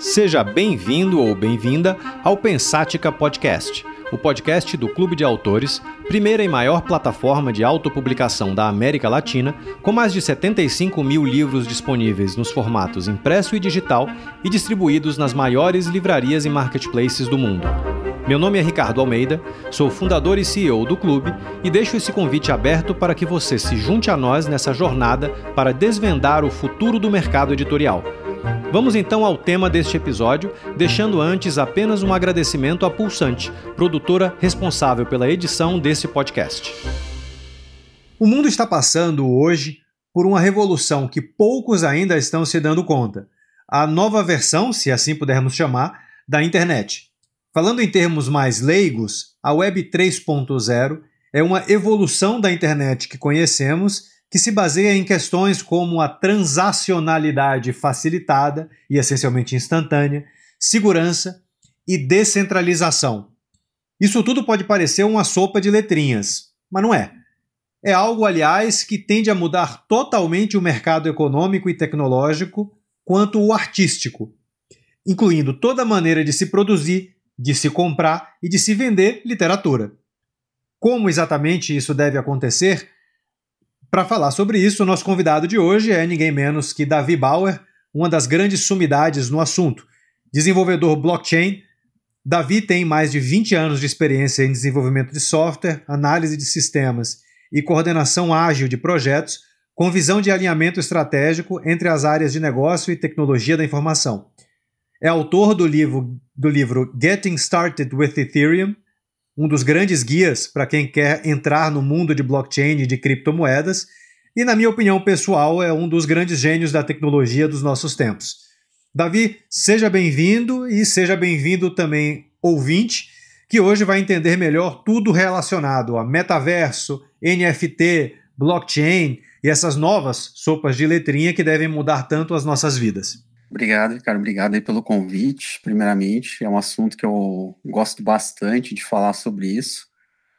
Seja bem-vindo ou bem-vinda ao Pensática Podcast, o podcast do Clube de Autores, primeira e maior plataforma de autopublicação da América Latina, com mais de 75 mil livros disponíveis nos formatos impresso e digital e distribuídos nas maiores livrarias e marketplaces do mundo. Meu nome é Ricardo Almeida, sou fundador e CEO do clube e deixo esse convite aberto para que você se junte a nós nessa jornada para desvendar o futuro do mercado editorial. Vamos então ao tema deste episódio, deixando antes apenas um agradecimento à Pulsante, produtora responsável pela edição desse podcast. O mundo está passando hoje por uma revolução que poucos ainda estão se dando conta. A nova versão, se assim pudermos chamar, da internet. Falando em termos mais leigos, a Web 3.0 é uma evolução da internet que conhecemos que se baseia em questões como a transacionalidade facilitada e essencialmente instantânea, segurança e descentralização. Isso tudo pode parecer uma sopa de letrinhas, mas não é. É algo, aliás, que tende a mudar totalmente o mercado econômico e tecnológico quanto o artístico, incluindo toda a maneira de se produzir, de se comprar e de se vender literatura. Como exatamente isso deve acontecer? Para falar sobre isso, o nosso convidado de hoje é ninguém menos que Davi Bauer, uma das grandes sumidades no assunto. Desenvolvedor blockchain, Davi tem mais de 20 anos de experiência em desenvolvimento de software, análise de sistemas e coordenação ágil de projetos, com visão de alinhamento estratégico entre as áreas de negócio e tecnologia da informação. É autor do livro, do livro Getting Started with Ethereum, um dos grandes guias para quem quer entrar no mundo de blockchain e de criptomoedas, e, na minha opinião pessoal, é um dos grandes gênios da tecnologia dos nossos tempos. Davi, seja bem-vindo e seja bem-vindo também, ouvinte, que hoje vai entender melhor tudo relacionado a metaverso, NFT, blockchain e essas novas sopas de letrinha que devem mudar tanto as nossas vidas. Obrigado, Ricardo. Obrigado aí pelo convite, primeiramente. É um assunto que eu gosto bastante de falar sobre isso.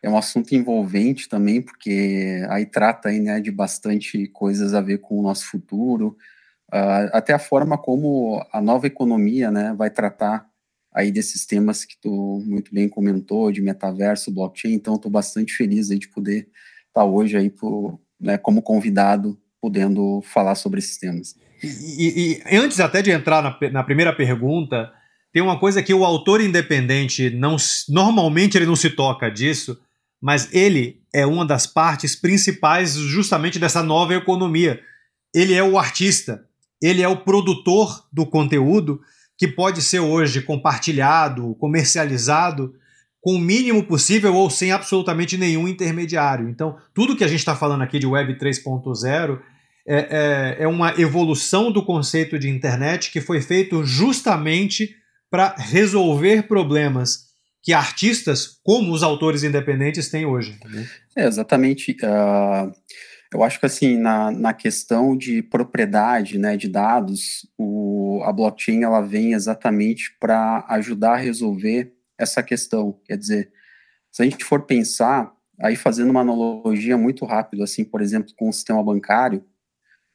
É um assunto envolvente também, porque aí trata aí, né, de bastante coisas a ver com o nosso futuro, uh, até a forma como a nova economia, né, vai tratar aí desses temas que tu muito bem comentou, de metaverso, blockchain. Então, estou bastante feliz aí de poder estar hoje aí né, como convidado, podendo falar sobre esses temas. E, e, antes até de entrar na, na, primeira pergunta, tem uma coisa que o autor independente não normalmente ele não se toca disso, mas ele é uma das partes principais justamente dessa nova economia. Ele é o artista, ele é o produtor do conteúdo que pode ser hoje compartilhado, comercializado com o mínimo possível ou sem absolutamente nenhum intermediário. Então, tudo que a gente está falando aqui de Web 3.0 é, é, é uma evolução do conceito de internet que foi feito justamente para resolver problemas que artistas, como os autores independentes, têm hoje. Né? É, exatamente. Uh, eu acho que assim, na, na questão de propriedade né, de dados, o, a blockchain ela vem exatamente para ajudar a resolver essa questão. Quer dizer, se a gente for pensar, aí fazendo uma analogia muito rápida, assim, por exemplo, com o sistema bancário,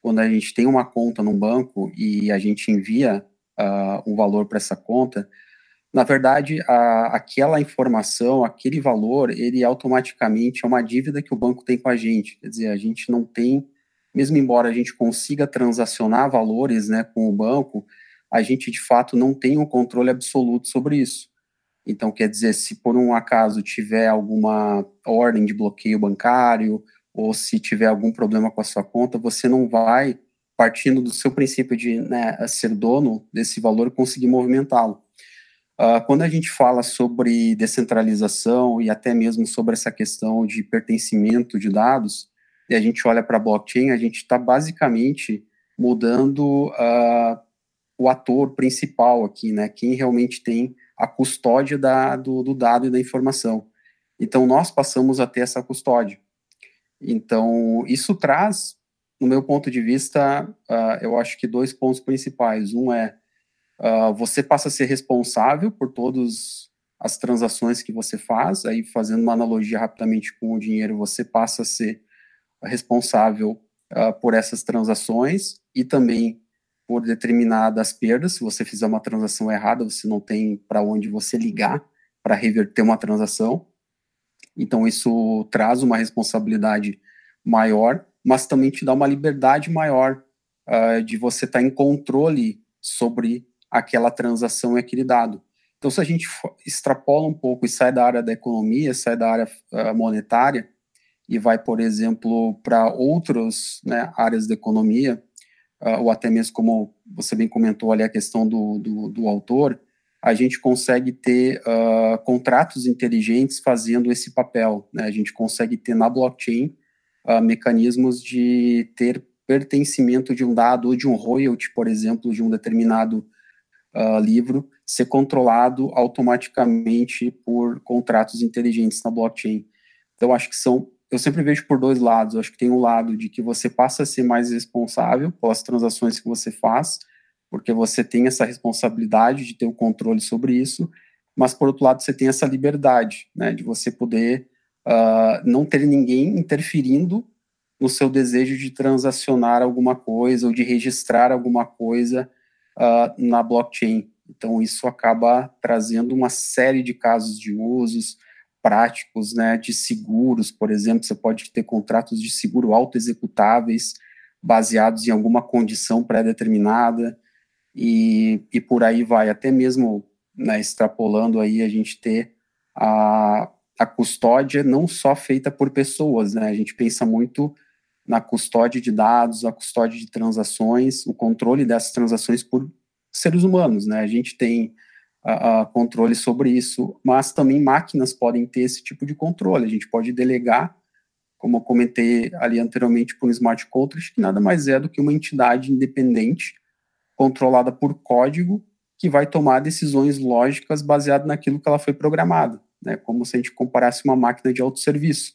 quando a gente tem uma conta no banco e a gente envia uh, um valor para essa conta, na verdade, a, aquela informação, aquele valor, ele automaticamente é uma dívida que o banco tem com a gente. Quer dizer, a gente não tem, mesmo embora a gente consiga transacionar valores né, com o banco, a gente de fato não tem um controle absoluto sobre isso. Então, quer dizer, se por um acaso tiver alguma ordem de bloqueio bancário, ou se tiver algum problema com a sua conta, você não vai, partindo do seu princípio de né, ser dono desse valor, conseguir movimentá-lo. Uh, quando a gente fala sobre descentralização e até mesmo sobre essa questão de pertencimento de dados, e a gente olha para a blockchain, a gente está basicamente mudando uh, o ator principal aqui, né? Quem realmente tem a custódia da, do, do dado e da informação. Então, nós passamos a ter essa custódia. Então, isso traz, no meu ponto de vista, uh, eu acho que dois pontos principais. Um é uh, você passa a ser responsável por todas as transações que você faz, aí fazendo uma analogia rapidamente com o dinheiro, você passa a ser responsável uh, por essas transações e também por determinadas perdas. Se você fizer uma transação errada, você não tem para onde você ligar para reverter uma transação. Então, isso traz uma responsabilidade maior, mas também te dá uma liberdade maior uh, de você estar tá em controle sobre aquela transação e aquele dado. Então, se a gente extrapola um pouco e sai da área da economia, sai da área uh, monetária e vai, por exemplo, para outras né, áreas da economia, uh, ou até mesmo como você bem comentou ali a questão do, do, do autor, a gente consegue ter uh, contratos inteligentes fazendo esse papel. Né? A gente consegue ter na blockchain mecanismos de ter pertencimento de um dado ou de um royalty, por exemplo, de um determinado livro, ser controlado automaticamente por contratos inteligentes na blockchain. Então, acho que são. Eu sempre vejo por dois lados. Acho que tem um lado de que você passa a ser mais responsável pelas transações que você faz, porque você tem essa responsabilidade de ter o controle sobre isso, mas por outro lado você tem essa liberdade, né, de você poder uh, não ter ninguém interferindo no seu desejo de transacionar alguma coisa ou de registrar alguma coisa uh, na blockchain. Então, isso acaba trazendo uma série de casos de usos práticos, né, de seguros, por exemplo, você pode ter contratos de seguro auto-executáveis baseados em alguma condição pré-determinada e, e por aí vai, até mesmo né, extrapolando aí a gente ter a, a custódia não só feita por pessoas, né, a gente pensa muito na custódia de dados, a custódia de transações, o controle dessas transações por seres humanos, né? A gente tem a, a controle sobre isso, mas também máquinas podem ter esse tipo de controle. A gente pode delegar, como eu comentei ali anteriormente, para um smart contract, que nada mais é do que uma entidade independente, controlada por código, que vai tomar decisões lógicas baseadas naquilo que ela foi programada, né? Como se a gente comparasse uma máquina de autosserviço.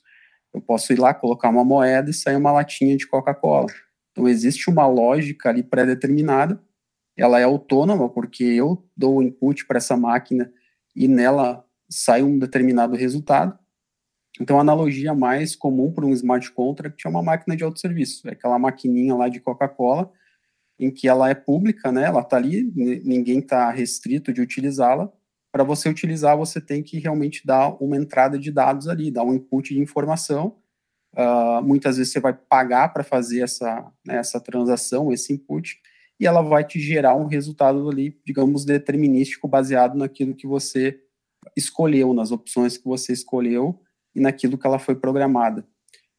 Eu posso ir lá, colocar uma moeda e sair uma latinha de Coca-Cola. Então, existe uma lógica ali pré-determinada ela é autônoma porque eu dou o input para essa máquina e nela sai um determinado resultado. Então, a analogia mais comum para um smart contract é uma máquina de autosserviço, é aquela maquininha lá de Coca-Cola, em que ela é pública, né? Ela está ali, ninguém está restrito de utilizá-la. Para você utilizar, você tem que realmente dar uma entrada de dados ali, dar um input de informação. Uh, muitas vezes você vai pagar para fazer essa, né, essa transação, esse input, e ela vai te gerar um resultado ali, digamos, determinístico, baseado naquilo que você escolheu, nas opções que você escolheu e naquilo que ela foi programada.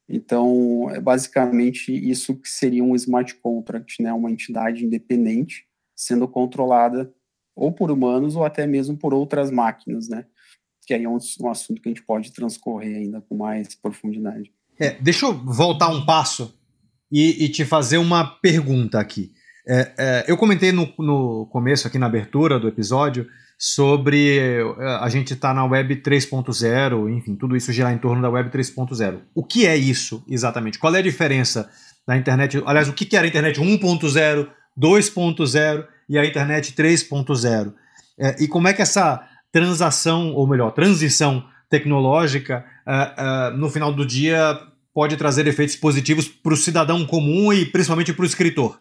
Então, é basicamente isso que seria um smart contract, né, uma entidade independente sendo controlada ou por humanos ou até mesmo por outras máquinas, né? Que aí é um, um assunto que a gente pode transcorrer ainda com mais profundidade. É, deixa eu voltar um passo e, e te fazer uma pergunta aqui. É, é, eu comentei no, no, começo, aqui na abertura do episódio, sobre é, a gente estar tá na Web 3.0, enfim, tudo isso girar em torno da Web 3.0. O que é isso exatamente? Qual é a diferença da internet? Aliás, o que era a internet 1.0, 2.0 e a internet 3.0? É, e como é que essa transação, ou melhor, transição tecnológica, é, é, no final do dia pode trazer efeitos positivos para o cidadão comum e principalmente para o escritor?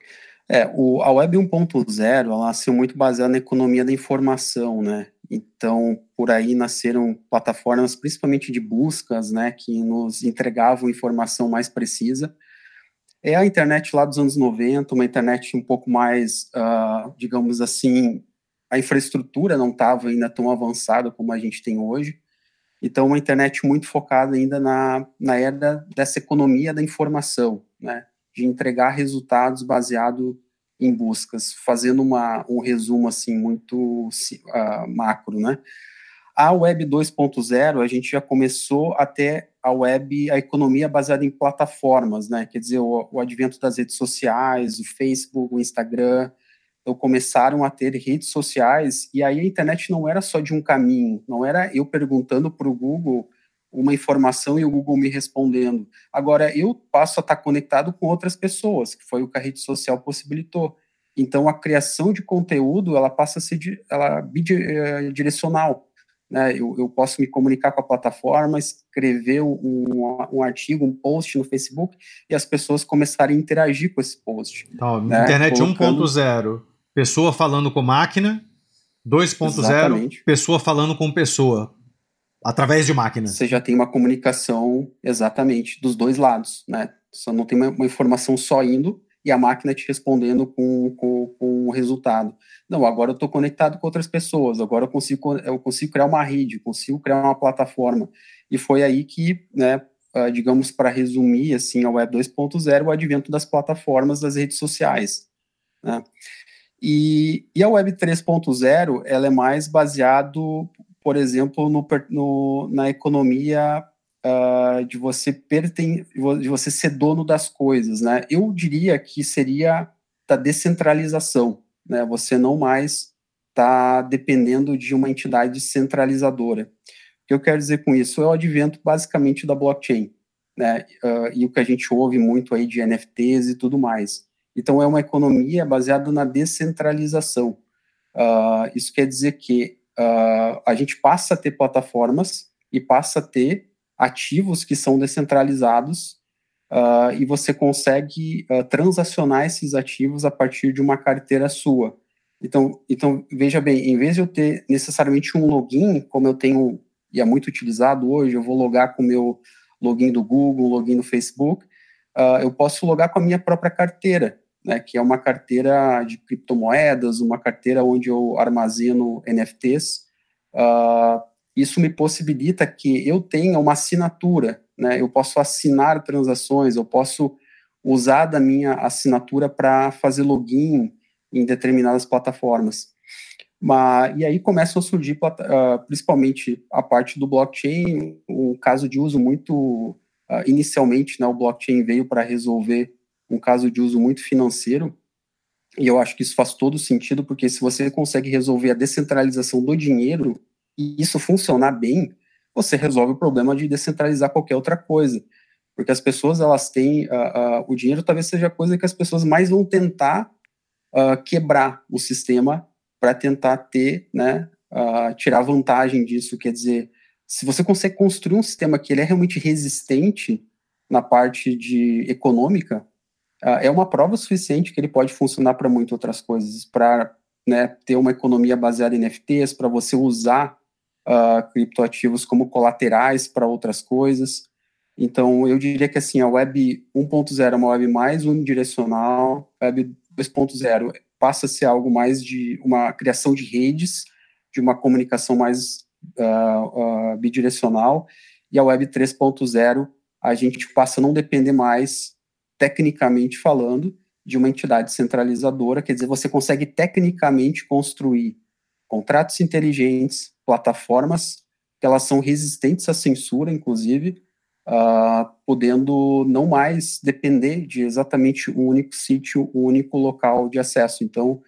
É, o, a Web 1.0 ela nasceu muito baseada na economia da informação, né? Então, por aí nasceram plataformas, principalmente de buscas, né, que nos entregavam informação mais precisa. É a internet lá dos anos 90, uma internet um pouco mais, uh, digamos assim, a infraestrutura não estava ainda tão avançada como a gente tem hoje. Então, uma internet muito focada ainda na, na era dessa economia da informação, né? De entregar resultados baseado em buscas, fazendo uma, um resumo assim muito uh, macro, né? A Web 2.0, a gente já começou até a web, a economia baseada em plataformas, né? Quer dizer, o, o advento das redes sociais, o Facebook, o Instagram, então começaram a ter redes sociais, e aí a internet não era só de um caminho, não era eu perguntando para o Google uma informação e o Google me respondendo. Agora, eu passo a estar conectado com outras pessoas, que foi o que a rede social possibilitou. Então, a criação de conteúdo, ela passa a ser ela, bidirecional. né? Eu, eu posso me comunicar com a plataforma, escrever um, um, artigo, um post no Facebook e as pessoas começarem a interagir com esse post. Então, né? Internet Colocando... 1.0, pessoa falando com máquina, 2.0, pessoa falando com pessoa, através de máquina. Você já tem uma comunicação, exatamente, dos dois lados, né? Você não tem uma, uma informação só indo, e a máquina te respondendo com, com, com o resultado. Não, agora eu estou conectado com outras pessoas, agora eu consigo, eu consigo criar uma rede, consigo criar uma plataforma. E foi aí que, né, uh, digamos, para resumir, assim, a Web 2.0, o advento das plataformas das redes sociais. Né? E, e a Web 3.0, ela é mais baseado, por exemplo, no, no na economia uh, de você perten de você ser dono das coisas, né? Eu diria que seria da descentralização, né? Você não mais está dependendo de uma entidade centralizadora. O que eu quero dizer com isso é o advento basicamente da blockchain, né? Uh, e o que a gente ouve muito aí de NFTs e tudo mais. Então é uma economia baseada na descentralização. Uh, isso quer dizer que uh, a gente passa a ter plataformas e passa a ter ativos que são descentralizados uh, e você consegue uh, transacionar esses ativos a partir de uma carteira sua. Então, então, veja bem, em vez de eu ter necessariamente um login, como eu tenho e é muito utilizado hoje, eu vou logar com o meu login do Google, login do Facebook, uh, eu posso logar com a minha própria carteira, né, que é uma carteira de criptomoedas, uma carteira onde eu armazeno NFTs, uh, isso me possibilita que eu tenha uma assinatura, né? Eu posso assinar transações, eu posso usar da minha assinatura para fazer login em determinadas plataformas. Mas, e aí começam a surgir, uh, principalmente a parte do blockchain, um caso de uso muito, uh, inicialmente, né, o blockchain veio para resolver um caso de uso muito financeiro, e eu acho que isso faz todo sentido, porque se você consegue resolver a descentralização do dinheiro, e isso funcionar bem, você resolve o problema de descentralizar qualquer outra coisa. Porque as pessoas, elas têm. Uh, uh, o dinheiro talvez seja a coisa que as pessoas mais vão tentar uh, quebrar o sistema para tentar ter, né, tirar vantagem disso. Quer dizer, se você consegue construir um sistema que ele é realmente resistente na parte de econômica, é uma prova suficiente que ele pode funcionar para muitas outras coisas, para né, ter uma economia baseada em NFTs, para você usar uh, criptoativos como colaterais para outras coisas. Então, eu diria que assim, a Web 1.0 é uma web mais unidirecional, a Web 2.0 passa a ser algo mais de uma criação de redes, de uma comunicação mais uh, uh, bidirecional, e a Web 3.0 a gente passa a não depender mais, tecnicamente falando, de uma entidade centralizadora, quer dizer, você consegue tecnicamente construir contratos inteligentes, plataformas que elas são resistentes à censura, inclusive, uh, podendo não mais depender de exatamente um único sítio, um único local de acesso. Então,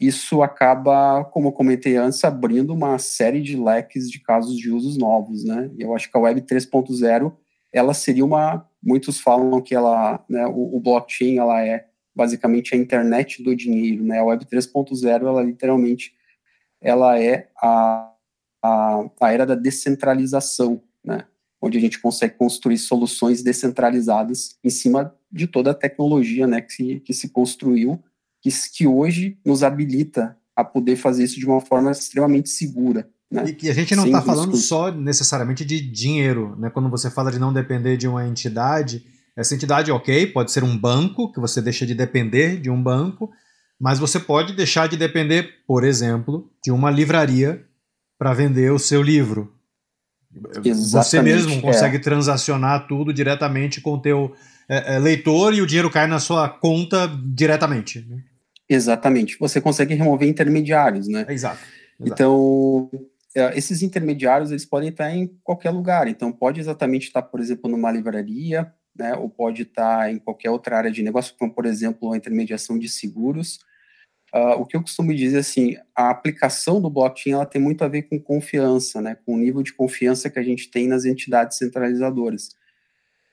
isso acaba, como eu comentei antes, abrindo uma série de leques de casos de usos novos, né? Eu acho que a Web 3.0, ela seria uma, muitos falam que ela, né, o, o blockchain, ela é basicamente a internet do dinheiro, né? A Web 3.0, ela literalmente ela é a, a, a era da descentralização, né? onde a gente consegue construir soluções descentralizadas em cima de toda a tecnologia né, que, se, que se construiu, que, que hoje nos habilita a poder fazer isso de uma forma extremamente segura. Né? E, e a gente não está falando só necessariamente de dinheiro, né? Quando você fala de não depender de uma entidade, essa entidade, ok, pode ser um banco, que você deixa de depender de um banco, mas você pode deixar de depender, por exemplo, de uma livraria para vender o seu livro. Exatamente, você mesmo é. consegue é. transacionar tudo diretamente com o teu é, é, leitor e o dinheiro cai na sua conta diretamente. Né? Exatamente. Você consegue remover intermediários, né? Exato. exato. Então, esses intermediários eles podem estar em qualquer lugar. Então, pode exatamente estar, por exemplo, numa livraria, né? Ou pode estar em qualquer outra área de negócio, como por exemplo a intermediação de seguros Uh, o que eu costumo dizer assim, a aplicação do blockchain ela tem muito a ver com confiança, né, com o nível de confiança que a gente tem nas entidades centralizadoras.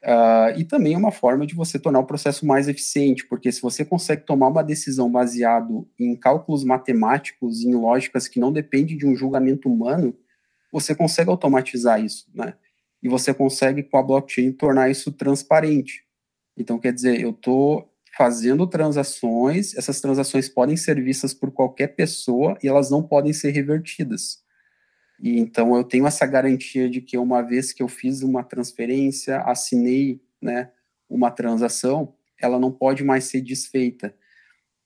Uh, e também é uma forma de você tornar o processo mais eficiente, porque se você consegue tomar uma decisão baseado em cálculos matemáticos, em lógicas que não dependem de um julgamento humano, você consegue automatizar isso, né? E você consegue, com a blockchain, tornar isso transparente. Então, quer dizer, eu estou fazendo transações, essas transações podem ser vistas por qualquer pessoa e elas não podem ser revertidas. E então eu tenho essa garantia de que uma vez que eu fiz uma transferência, assinei, né, uma transação, ela não pode mais ser desfeita.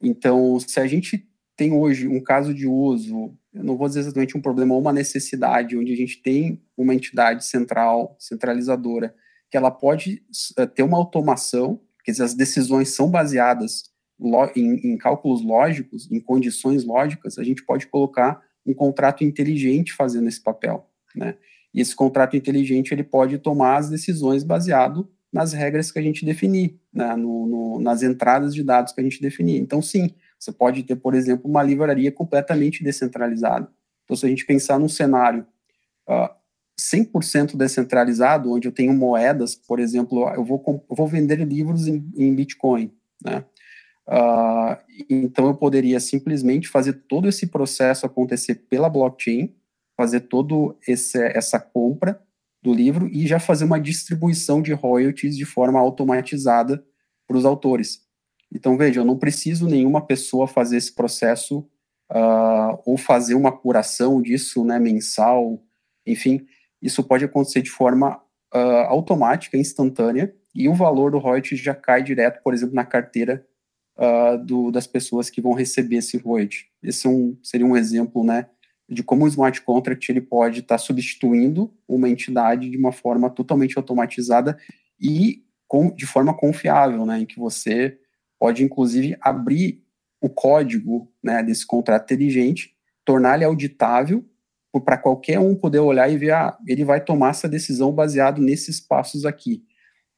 Então, se a gente tem hoje um caso de uso, eu não vou dizer exatamente um problema, ou uma necessidade, onde a gente tem uma entidade central, centralizadora, que ela pode uh, ter uma automação, quer dizer, as decisões são baseadas em, em cálculos lógicos, em condições lógicas, a gente pode colocar um contrato inteligente fazendo esse papel, né? E esse contrato inteligente ele pode tomar as decisões baseado nas regras que a gente definir, né? no, no, nas entradas de dados que a gente definir. Então, sim, você pode ter, por exemplo, uma livraria completamente descentralizada. Então, se a gente pensar num cenário uh, 100% descentralizado, onde eu tenho moedas, por exemplo, eu vou, eu vou vender livros em, em Bitcoin, né? Uh, então eu poderia simplesmente fazer todo esse processo acontecer pela blockchain, fazer todo esse, essa compra do livro e já fazer uma distribuição de royalties de forma automatizada para os autores. Então veja, eu não preciso nenhuma pessoa fazer esse processo uh, ou fazer uma curação disso, né, mensal, enfim, isso pode acontecer de forma uh, automática, instantânea, e o valor do royalties já cai direto, por exemplo, na carteira uh, do, das pessoas que vão receber esse royalty. Esse é um, seria um exemplo, né, de como o smart contract ele pode estar tá substituindo uma entidade de uma forma totalmente automatizada e com, de forma confiável, né, em que você pode inclusive abrir o código né, desse contrato inteligente, tornar ele auditável para qualquer um poder olhar e ver, ah, ele vai tomar essa decisão baseado nesses passos aqui.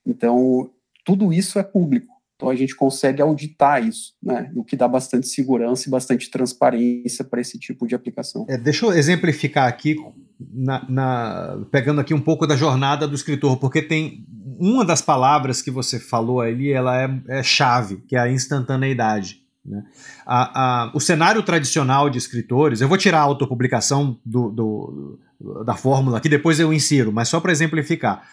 Então, tudo isso é público. Então a gente consegue auditar isso, né? O que dá bastante segurança e bastante transparência para esse tipo de aplicação. É, deixa eu exemplificar aqui, na, na, pegando aqui um pouco da jornada do escritor, porque tem uma das palavras que você falou ali, ela é, é chave, que é a instantaneidade. Né? A, a, o cenário tradicional de escritores, eu vou tirar a autopublicação do, do, da fórmula aqui, depois eu insiro, mas só para exemplificar.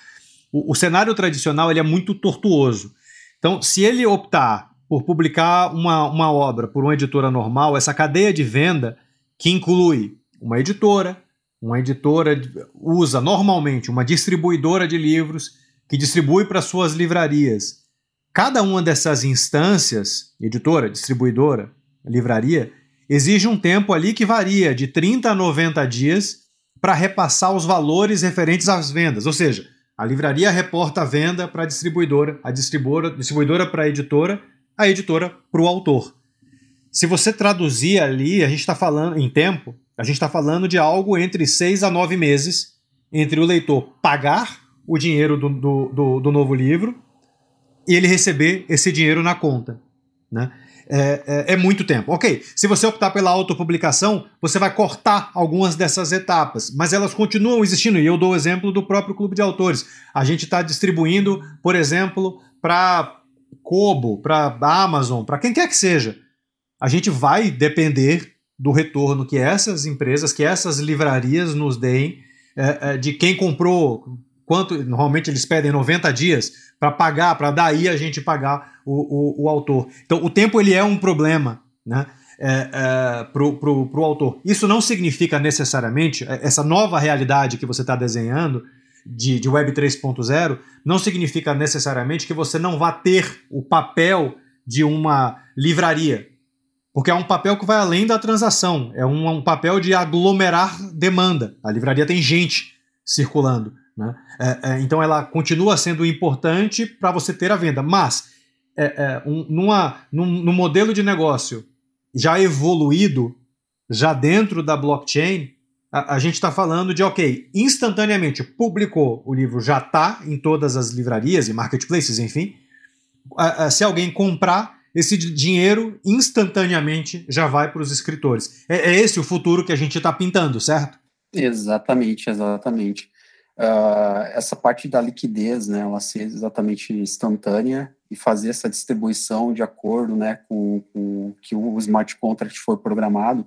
O, o cenário tradicional ele é muito tortuoso. Então, se ele optar por publicar uma, uma obra por uma editora normal, essa cadeia de venda, que inclui uma editora, uma editora usa normalmente uma distribuidora de livros que distribui para suas livrarias. Cada uma dessas instâncias, editora, distribuidora, livraria, exige um tempo ali que varia de 30 a 90 dias para repassar os valores referentes às vendas. Ou seja, a livraria reporta a venda para a distribuidora, a distribuidora, distribuidora para a editora, a editora para o autor. Se você traduzir ali, a gente está falando em tempo, a gente está falando de algo entre seis a nove meses entre o leitor pagar o dinheiro do, do, do, do novo livro e ele receber esse dinheiro na conta. Né? É, é, é, muito tempo. Ok, se você optar pela autopublicação, você vai cortar algumas dessas etapas, mas elas continuam existindo. E eu dou o exemplo do próprio clube de autores. A gente está distribuindo, por exemplo, para Kobo, para Amazon, para quem quer que seja. A gente vai depender do retorno que essas empresas, que essas livrarias nos deem, é, é de quem comprou, quanto normalmente eles pedem 90 dias para pagar, para daí a gente pagar o, o, o, autor. Então o tempo ele é um problema, né? É, é, pro, pro autor. Isso não significa necessariamente é, essa nova realidade que você está desenhando de, de Web 3.0 não significa necessariamente que você não vá ter o papel de uma livraria, porque é um papel que vai além da transação, é um, um papel de aglomerar demanda. A livraria tem gente circulando. Né? É, é, então ela continua sendo importante para você ter a venda, mas é, é, um, numa, num, num modelo de negócio já evoluído, já dentro da blockchain, a, a gente está falando de, ok, instantaneamente publicou o livro, já está em todas as livrarias e marketplaces, enfim. A, a, se alguém comprar, esse dinheiro instantaneamente já vai para os escritores. É, é, esse o futuro que a gente está pintando, certo? Exatamente, exatamente uh, essa parte da liquidez, né, ela ser exatamente instantânea e fazer essa distribuição de acordo, né, com, com que o smart contract foi programado,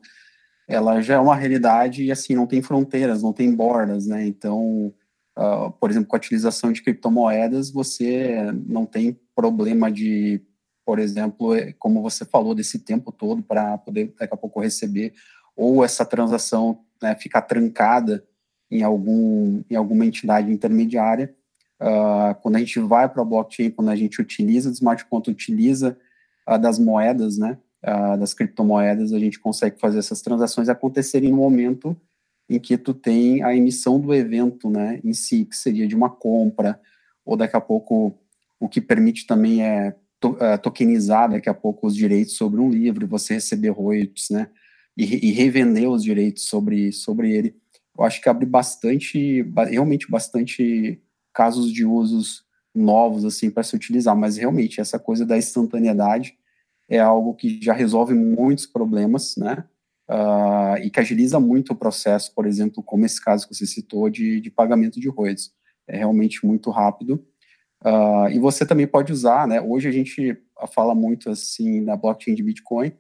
ela já é uma realidade e assim não tem fronteiras, não tem bordas, né? Então, uh, por exemplo, com a utilização de criptomoedas, você não tem problema de, por exemplo, é, como você falou desse tempo todo para poder daqui a pouco receber ou essa transação né, ficar trancada em algum em alguma entidade intermediária. Uh, quando a gente vai para a blockchain, quando a gente utiliza o smart contract, utiliza uh, das moedas, né? uh, das criptomoedas, a gente consegue fazer essas transações acontecerem no momento em que tu tem a emissão do evento, né, em si, que seria de uma compra, ou daqui a pouco o que permite também é to, uh, tokenizar daqui a pouco os direitos sobre um livro, você receber royalties, né, e, e revender os direitos sobre, sobre ele. Eu acho que abre bastante, realmente bastante casos de usos novos, assim, para se utilizar, mas realmente essa coisa da instantaneidade é algo que já resolve muitos problemas, né? Uh, e que agiliza muito o processo, por exemplo, como esse caso que você citou de, de pagamento de royalties. É realmente muito rápido. Uh, e você também pode usar, né? Hoje a gente fala muito assim na blockchain de Bitcoin,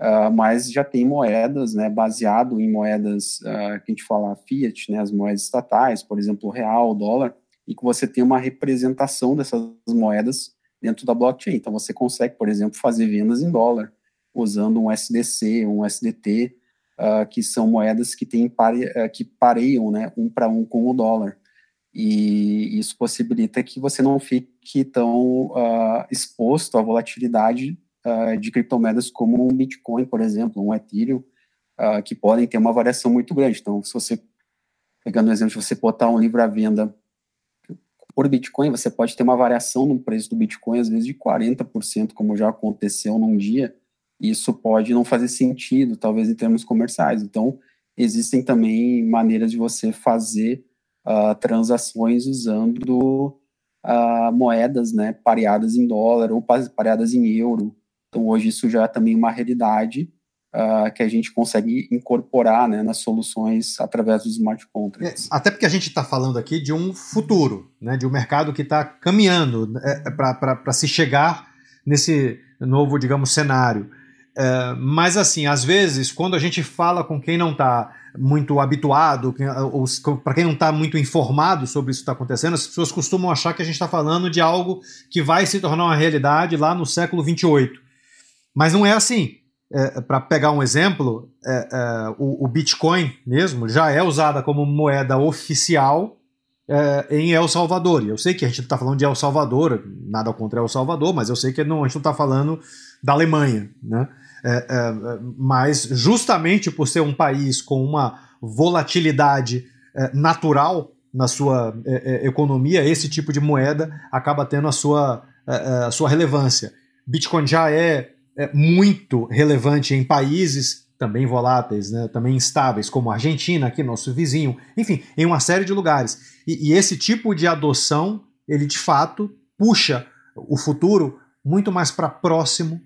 uh, mas já tem moedas, né? Baseado em moedas que a gente fala fiat, né? As moedas estatais, por exemplo, o real, o dólar, e que você tem uma representação dessas moedas dentro da blockchain. Então, você consegue, por exemplo, fazer vendas em dólar usando um SDC, um SDT, uh, ah, que são moedas que, tem pare, uh, que pareiam né, um para um com o dólar. E isso possibilita que você não fique tão uh, exposto à volatilidade de criptomoedas como um Bitcoin, por exemplo, um Ethereum, que podem ter uma variação muito grande. Então, se você, pegando o exemplo de você botar um livro à venda por Bitcoin, você pode ter uma variação no preço do Bitcoin, às vezes de 40%, como já aconteceu num dia. Isso pode não fazer sentido, talvez em termos comerciais. Então, existem também maneiras de você fazer uh, transações usando uh, moedas né, pareadas em dólar ou pareadas em euro. Então, hoje isso já é também uma realidade uh, que a gente consegue incorporar né, nas soluções através dos smart contracts. É, até porque a gente está falando aqui de um futuro, né, de um mercado que está caminhando é, é para se chegar nesse novo, digamos, cenário. É, mas assim, às vezes, quando a gente fala com quem não está muito habituado, para quem não está muito informado sobre isso que está acontecendo, as pessoas costumam achar que a gente está falando de algo que vai se tornar uma realidade lá no século 28. Mas não é assim é, para pegar um exemplo, é, é, o, o, Bitcoin mesmo já é usada como moeda oficial é, em El Salvador. E eu sei que a gente está falando de El Salvador, nada contra El Salvador, mas eu sei que não, a gente não está falando da Alemanha. Né? É, é, mas justamente por ser um país com uma volatilidade natural na sua economia, esse tipo de moeda acaba tendo a sua, a sua relevância. Bitcoin já é é, muito relevante em países também voláteis, né, também instáveis, como a Argentina, aqui nosso vizinho, enfim, em uma série de lugares. E, e esse tipo de adoção, ele de fato puxa o futuro muito mais para próximo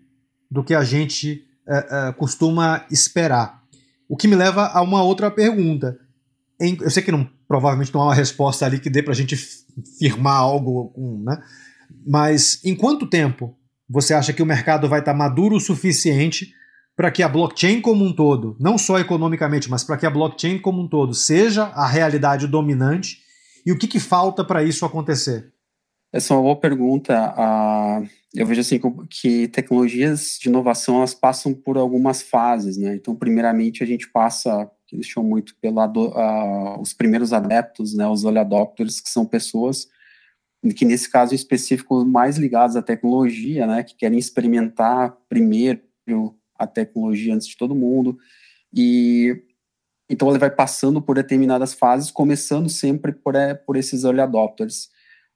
do que a gente é, é, costuma esperar. O que me leva a uma outra pergunta. Em, eu sei que não, provavelmente não há uma resposta ali que dê para a gente firmar algo, né? mas em quanto tempo você acha que o mercado vai estar maduro o suficiente para que a blockchain como um todo, não só economicamente, mas para que a blockchain como um todo seja a realidade dominante? E o que, que falta para isso acontecer? Essa é uma boa pergunta. Uh, eu vejo assim que tecnologias de inovação elas passam por algumas fases, né? Então, primeiramente, a gente passa, eles chamam muito pela uh, os primeiros adeptos, né? Os early adopters, que são pessoas que nesse caso específico mais ligados à tecnologia, né, que querem experimentar primeiro a tecnologia antes de todo mundo, e então ele vai passando por determinadas fases, começando sempre por, é, por esses early adopters.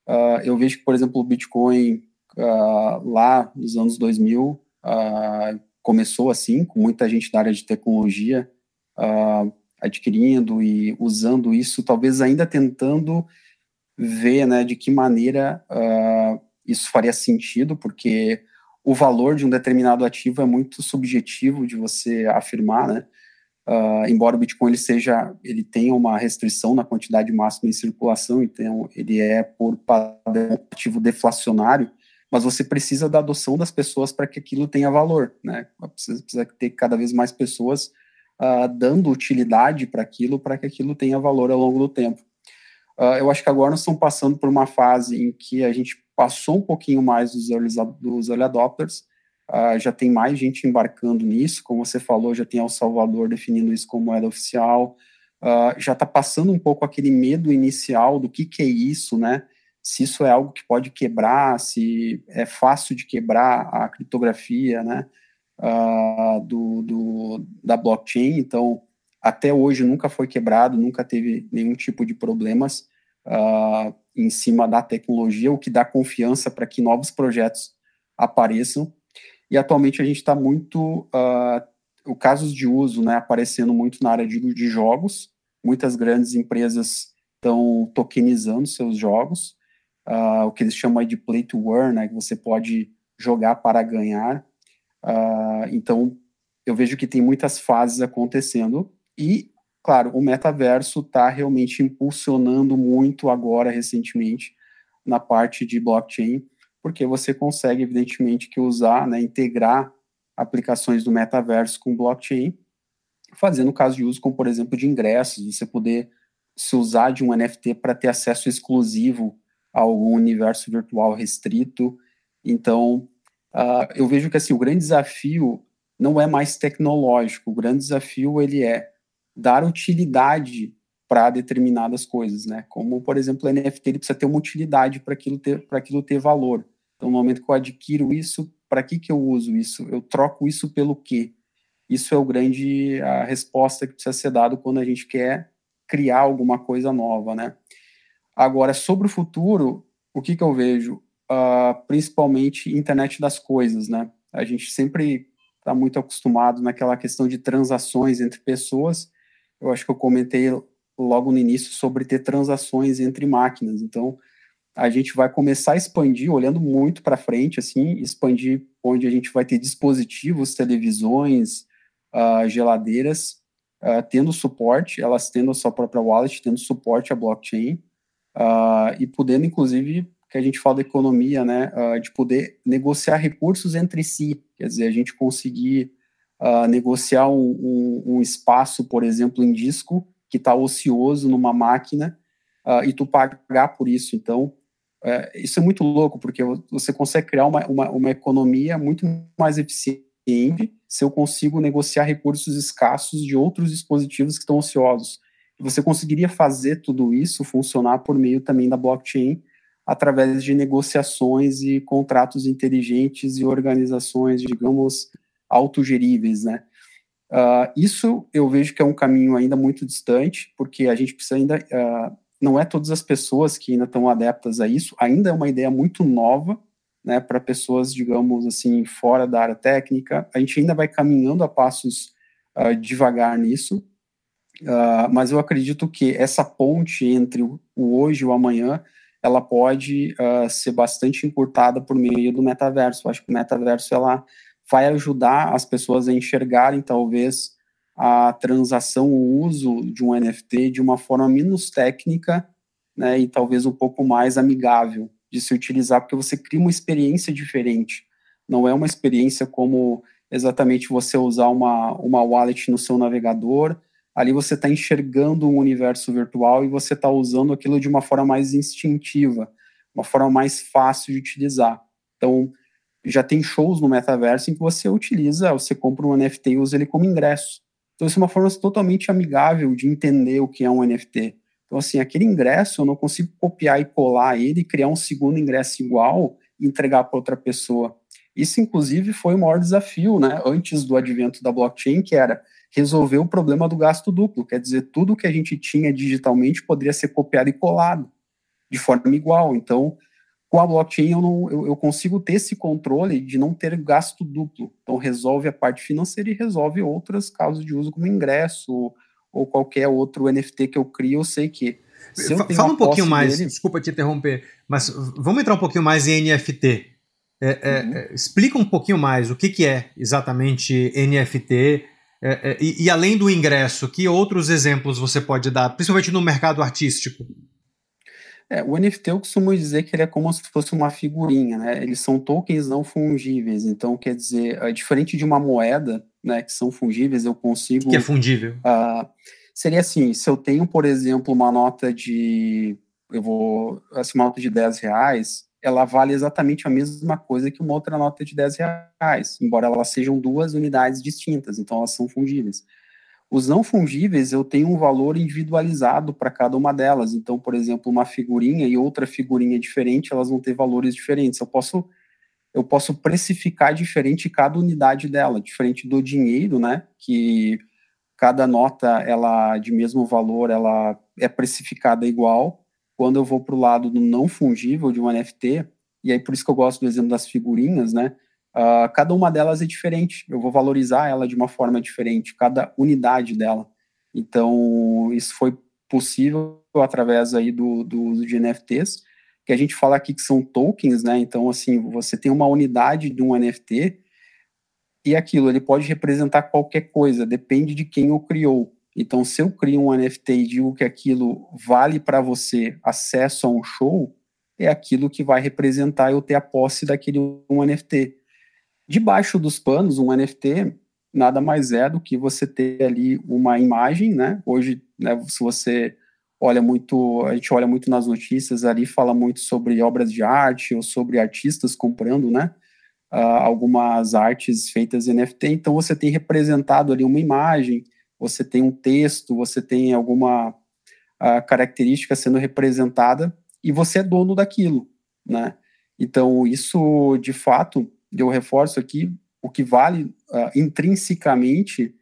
Uh, eu vejo que, por exemplo, o Bitcoin uh, lá nos anos 2000 uh, ah, começou assim, com muita gente da área de tecnologia adquirindo e usando isso, talvez ainda tentando ver né, de que maneira uh, isso faria sentido, porque o valor de um determinado ativo é muito subjetivo de você afirmar, né? Uh, embora o Bitcoin ele seja, ele tenha uma restrição na quantidade máxima em circulação, então ele é por padrão ativo deflacionário, mas você precisa da adoção das pessoas para que aquilo tenha valor, né? Você precisa ter cada vez mais pessoas uh, dando utilidade para aquilo, para que aquilo tenha valor ao longo do tempo. Uh, eu acho que agora nós estamos passando por uma fase em que a gente passou um pouquinho mais dos early, dos early adopters, uh, já tem mais gente embarcando nisso, como você falou, já tem El Salvador definindo isso como moeda oficial, uh, já está passando um pouco aquele medo inicial do que, que é isso, né? Se isso é algo que pode quebrar, se é fácil de quebrar a criptografia, né? do, do, da blockchain, então até hoje nunca foi quebrado, nunca teve nenhum tipo de problemas uh, em cima da tecnologia, o que dá confiança para que novos projetos apareçam. E atualmente a gente está muito, uh, casos de uso, né, aparecendo muito na área de, de jogos. Muitas grandes empresas estão tokenizando seus jogos, uh, o que eles chamam de play to earn, né, que você pode jogar para ganhar. Uh, então, eu vejo que tem muitas fases acontecendo e, claro, o metaverso está realmente impulsionando muito agora, recentemente, na parte de blockchain, porque você consegue, evidentemente, que usar, né, integrar aplicações do metaverso com blockchain, fazendo caso de uso, como, por exemplo, de ingressos, você poder se usar de um NFT para ter acesso exclusivo a algum universo virtual restrito. Então, uh, eu vejo que assim o grande desafio não é mais tecnológico, o grande desafio ele é dar utilidade para determinadas coisas, né? Como, por exemplo, o NFT ele precisa ter uma utilidade para aquilo ter para aquilo ter valor. Então, no momento que eu adquiro isso, para que que eu uso isso? Eu troco isso pelo quê? Isso é o grande a resposta que precisa ser dado quando a gente quer criar alguma coisa nova, né? Agora, sobre o futuro, o que que eu vejo? Uh, principalmente internet das coisas, né? A gente sempre está muito acostumado naquela questão de transações entre pessoas, eu acho que eu comentei logo no início sobre ter transações entre máquinas. Então, a gente vai começar a expandir, olhando muito para frente, assim, expandir onde a gente vai ter dispositivos, televisões, uh, geladeiras, uh, tendo suporte, elas tendo a sua própria wallet, tendo suporte à blockchain, uh, e podendo, inclusive, que a gente fala da economia, né, de poder negociar recursos entre si, quer dizer, a gente conseguir uh, negociar um, um, um, espaço, por exemplo, em disco, que está ocioso numa máquina, uh, e tu pagar por isso. Então, uh, isso é muito louco, porque você consegue criar uma, uma, uma economia muito mais eficiente se eu consigo negociar recursos escassos de outros dispositivos que estão ociosos. Você conseguiria fazer tudo isso funcionar por meio também da blockchain, através de negociações e contratos inteligentes e organizações, digamos, autogeríveis, né? Uh, isso eu vejo que é um caminho ainda muito distante, porque a gente precisa ainda. Uh, não é todas as pessoas que ainda estão adeptas a isso, ainda é uma ideia muito nova, né, para pessoas, digamos assim, fora da área técnica. A gente ainda vai caminhando a passos uh, devagar nisso, mas eu acredito que essa ponte entre o, hoje e o amanhã ela pode ser bastante encurtada por meio do metaverso. Eu acho que o metaverso ela vai ajudar as pessoas a enxergarem talvez a transação, o uso de um NFT de uma forma menos técnica, né, e talvez um pouco mais amigável de se utilizar, porque você cria uma experiência diferente. Não é uma experiência como exatamente você usar uma, uma wallet no seu navegador, ali você está enxergando um universo virtual e você está usando aquilo de uma forma mais instintiva, uma forma mais fácil de utilizar. Então, já tem shows no metaverso em que você utiliza, você compra um NFT e usa ele como ingresso. Então, isso é uma forma totalmente amigável de entender o que é um NFT. Então, assim, aquele ingresso eu não consigo copiar e colar ele, criar um segundo ingresso igual e entregar para outra pessoa. Isso, inclusive, foi o maior desafio, né, antes do advento da blockchain, que era resolver o problema do gasto duplo. Quer dizer, tudo que a gente tinha digitalmente poderia ser copiado e colado de forma igual. Então, com a blockchain eu, não, eu, eu, consigo ter esse controle de não ter gasto duplo. Então resolve a parte financeira e resolve outras causas de uso como ingresso ou, qualquer outro NFT que eu crio, eu sei que. Se eu Fala um pouquinho mais, dele... desculpa te interromper, mas vamos entrar um pouquinho mais em NFT. É, é, uhum. é, explica um pouquinho mais o que, que é exatamente NFT é, é, e, e além do ingresso, que outros exemplos você pode dar, principalmente no mercado artístico? É, o NFT eu costumo dizer que ele é como se fosse uma figurinha, né? Eles são tokens não fungíveis, então quer dizer, é diferente de uma moeda, né, que são fungíveis, eu consigo. Que é fungível? Uh, seria assim, se eu tenho, por exemplo, uma nota de, eu vou, assim, uma nota de 10 reais, ela vale exatamente a mesma coisa que uma outra nota de 10 reais, embora elas sejam duas unidades distintas, então elas são fungíveis. Os não fungíveis, eu tenho um valor individualizado para cada uma delas. Então, por exemplo, uma figurinha e outra figurinha diferente, elas vão ter valores diferentes. Eu posso eu posso precificar diferente cada unidade dela, diferente do dinheiro, né, que cada nota ela de mesmo valor, ela é precificada igual. Quando eu vou para o lado do não fungível de um NFT, e aí por isso que eu gosto do exemplo das figurinhas, né? Uh, cada uma delas é diferente, eu vou valorizar ela de uma forma diferente, cada unidade dela. Então, isso foi possível através aí do, do uso de NFTs, que a gente fala aqui que são tokens, né? Então, assim, você tem uma unidade de um NFT e aquilo, ele pode representar qualquer coisa, depende de quem o criou. Então, se eu crio um NFT e digo que aquilo vale para você acesso a um show, é aquilo que vai representar eu ter a posse daquele um NFT. Debaixo dos panos, um NFT nada mais é do que você ter ali uma imagem, né? Hoje, né, se você olha muito, a gente olha muito nas notícias ali, fala muito sobre obras de arte ou sobre artistas comprando, né? Uh, algumas artes feitas em NFT. Então você tem representado ali uma imagem, você tem um texto, você tem alguma uh, característica sendo representada e você é dono daquilo, né? Então isso, de fato, eu reforço aqui, o que vale uh, intrinsecamente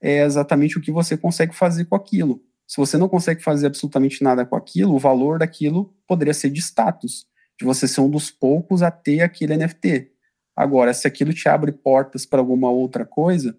é exatamente o que você consegue fazer com aquilo. Se você não consegue fazer absolutamente nada com aquilo, o valor daquilo poderia ser de status, de você ser um dos poucos a ter aquele NFT. Agora, se aquilo te abre portas para alguma outra coisa,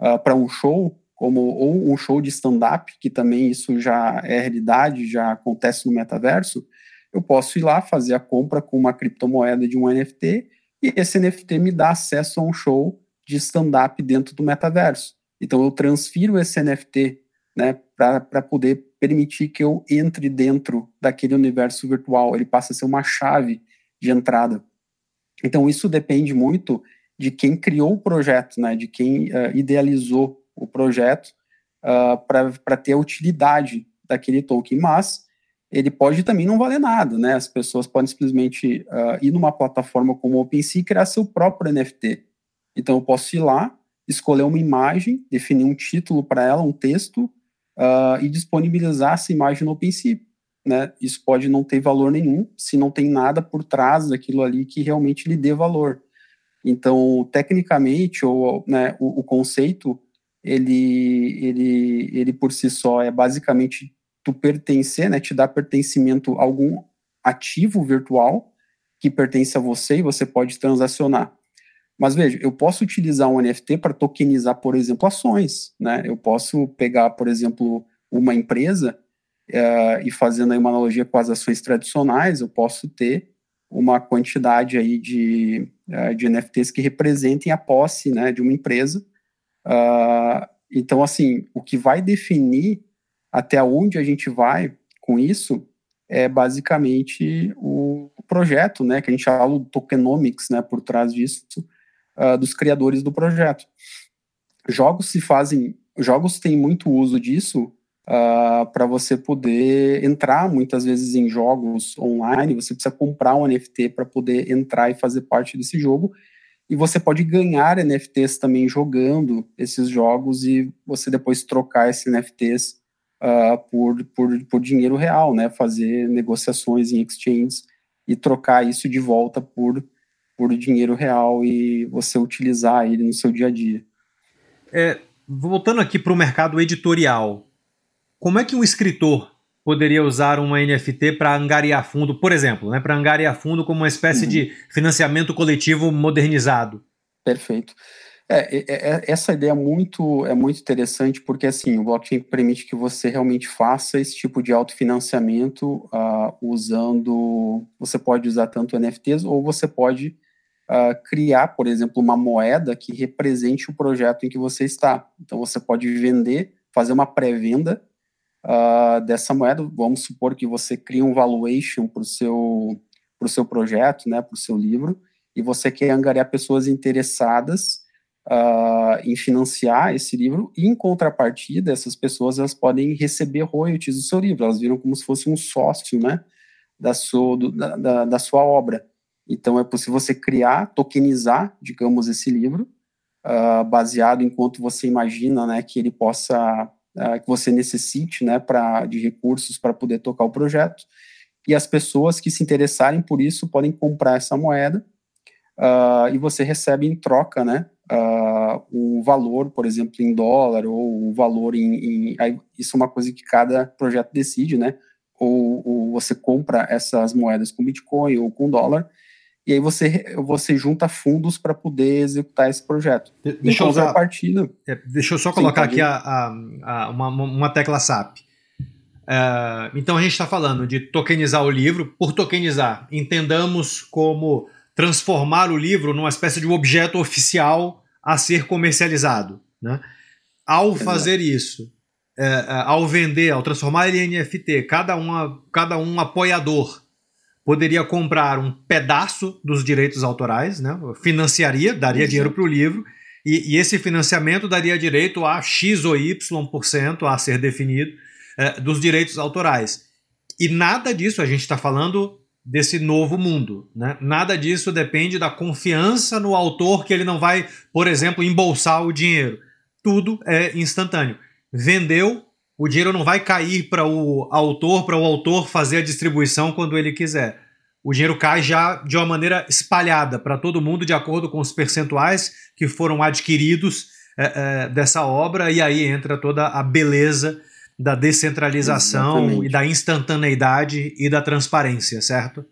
uh, para um show, como ou um show de stand-up, que também isso já é realidade, já acontece no metaverso, eu posso ir lá fazer a compra com uma criptomoeda de um NFT e esse NFT me dá acesso a um show de stand-up dentro do metaverso. Então eu transfiro esse NFT né, para poder permitir que eu entre dentro daquele universo virtual. Ele passa a ser uma chave de entrada. Então isso depende muito de quem criou o projeto, né, de quem uh, idealizou o projeto uh, para ter a utilidade daquele token. Mas ele pode também não valer nada, né? As pessoas podem simplesmente uh, ir numa plataforma como o OpenSea e criar seu próprio NFT. Então eu posso ir lá, escolher uma imagem, definir um título para ela, um texto, uh, e disponibilizar essa imagem no OpenSea. Né? Isso pode não ter valor nenhum se não tem nada por trás daquilo ali que realmente lhe dê valor. Então, tecnicamente, ou, né, o, o conceito, ele, ele, ele por si só é basicamente tu pertencer, né, te dá pertencimento a algum ativo virtual que pertence a você e você pode transacionar. Mas veja, eu posso utilizar um NFT para tokenizar, por exemplo, ações, né? Eu posso pegar, por exemplo, uma empresa uh, e fazendo aí uma analogia com as ações tradicionais, eu posso ter uma quantidade aí de, uh, de NFTs que representem a posse, né, de uma empresa. Uh, então, assim, o que vai definir até onde a gente vai com isso é basicamente o projeto, né, que a gente fala do tokenomics, né, por trás disso, uh, dos criadores do projeto. Jogos se fazem, jogos têm muito uso disso uh, para você poder entrar muitas vezes em jogos online, você precisa comprar um NFT para poder entrar e fazer parte desse jogo, e você pode ganhar NFTs também jogando esses jogos e você depois trocar esses NFTs uh, por, por, por dinheiro real, né? Fazer negociações em exchanges e trocar isso de volta por, por dinheiro real e você utilizar ele no seu dia a dia. É, voltando aqui para o mercado editorial, como é que um escritor poderia usar uma NFT para angariar fundo, por exemplo, né, para angariar fundo como uma espécie uhum. de financiamento coletivo modernizado? Perfeito. É, é, é, essa ideia é muito, é muito interessante porque assim o blockchain permite que você realmente faça esse tipo de autofinanciamento uh, usando. Você pode usar tanto NFTs ou você pode uh, criar, por exemplo, uma moeda que represente o projeto em que você está. Então você pode vender, fazer uma pré-venda uh, dessa moeda. Vamos supor que você cria um valuation para o seu, pro seu projeto, né, para o seu livro, e você quer angariar pessoas interessadas uh, em financiar esse livro, e em contrapartida, essas pessoas elas podem receber royalties do seu livro, elas viram como se fosse um sócio né, da, sua, do, da, da sua obra. Então, é possível você criar, tokenizar, digamos, esse livro, uh, baseado em quanto você imagina né, que ele possa, uh, que você necessite né, pra, de recursos para poder tocar o projeto. E as pessoas que se interessarem por isso podem comprar essa moeda uh, e você recebe em troca né, uh, um valor, por exemplo, em dólar ou um valor em, em isso é uma coisa que cada projeto decide, né? Ou, ou, você compra essas moedas com Bitcoin ou com dólar e aí você, você junta fundos para poder executar esse projeto. De, deixa, eu só, partido, é, deixa eu só colocar aqui a, a, a, uma, uma tecla SAP. Uh, então a gente está falando de tokenizar o livro. Por tokenizar, entendamos como transformar o livro numa espécie de um objeto oficial a ser comercializado. Né? Ao fazer isso, é, é, ao vender, ao transformar ele em NFT, cada, uma, cada um apoiador poderia comprar um pedaço dos direitos autorais, né? financiaria, daria Exato. dinheiro para o livro, e, e, esse financiamento daria direito a X ou Y% por cento a ser definido é, dos direitos autorais. E nada disso, a gente está falando desse novo mundo. Né? Nada disso depende da confiança no autor que ele não vai, por exemplo, embolsar o dinheiro. Tudo é instantâneo. Vendeu, o dinheiro não vai cair para o autor, para o autor fazer a distribuição quando ele quiser. O dinheiro cai já de uma maneira espalhada para todo mundo, de acordo com os percentuais que foram adquiridos é, é, dessa obra, e aí entra toda a beleza da descentralização Exatamente. e da instantaneidade e da transparência, certo?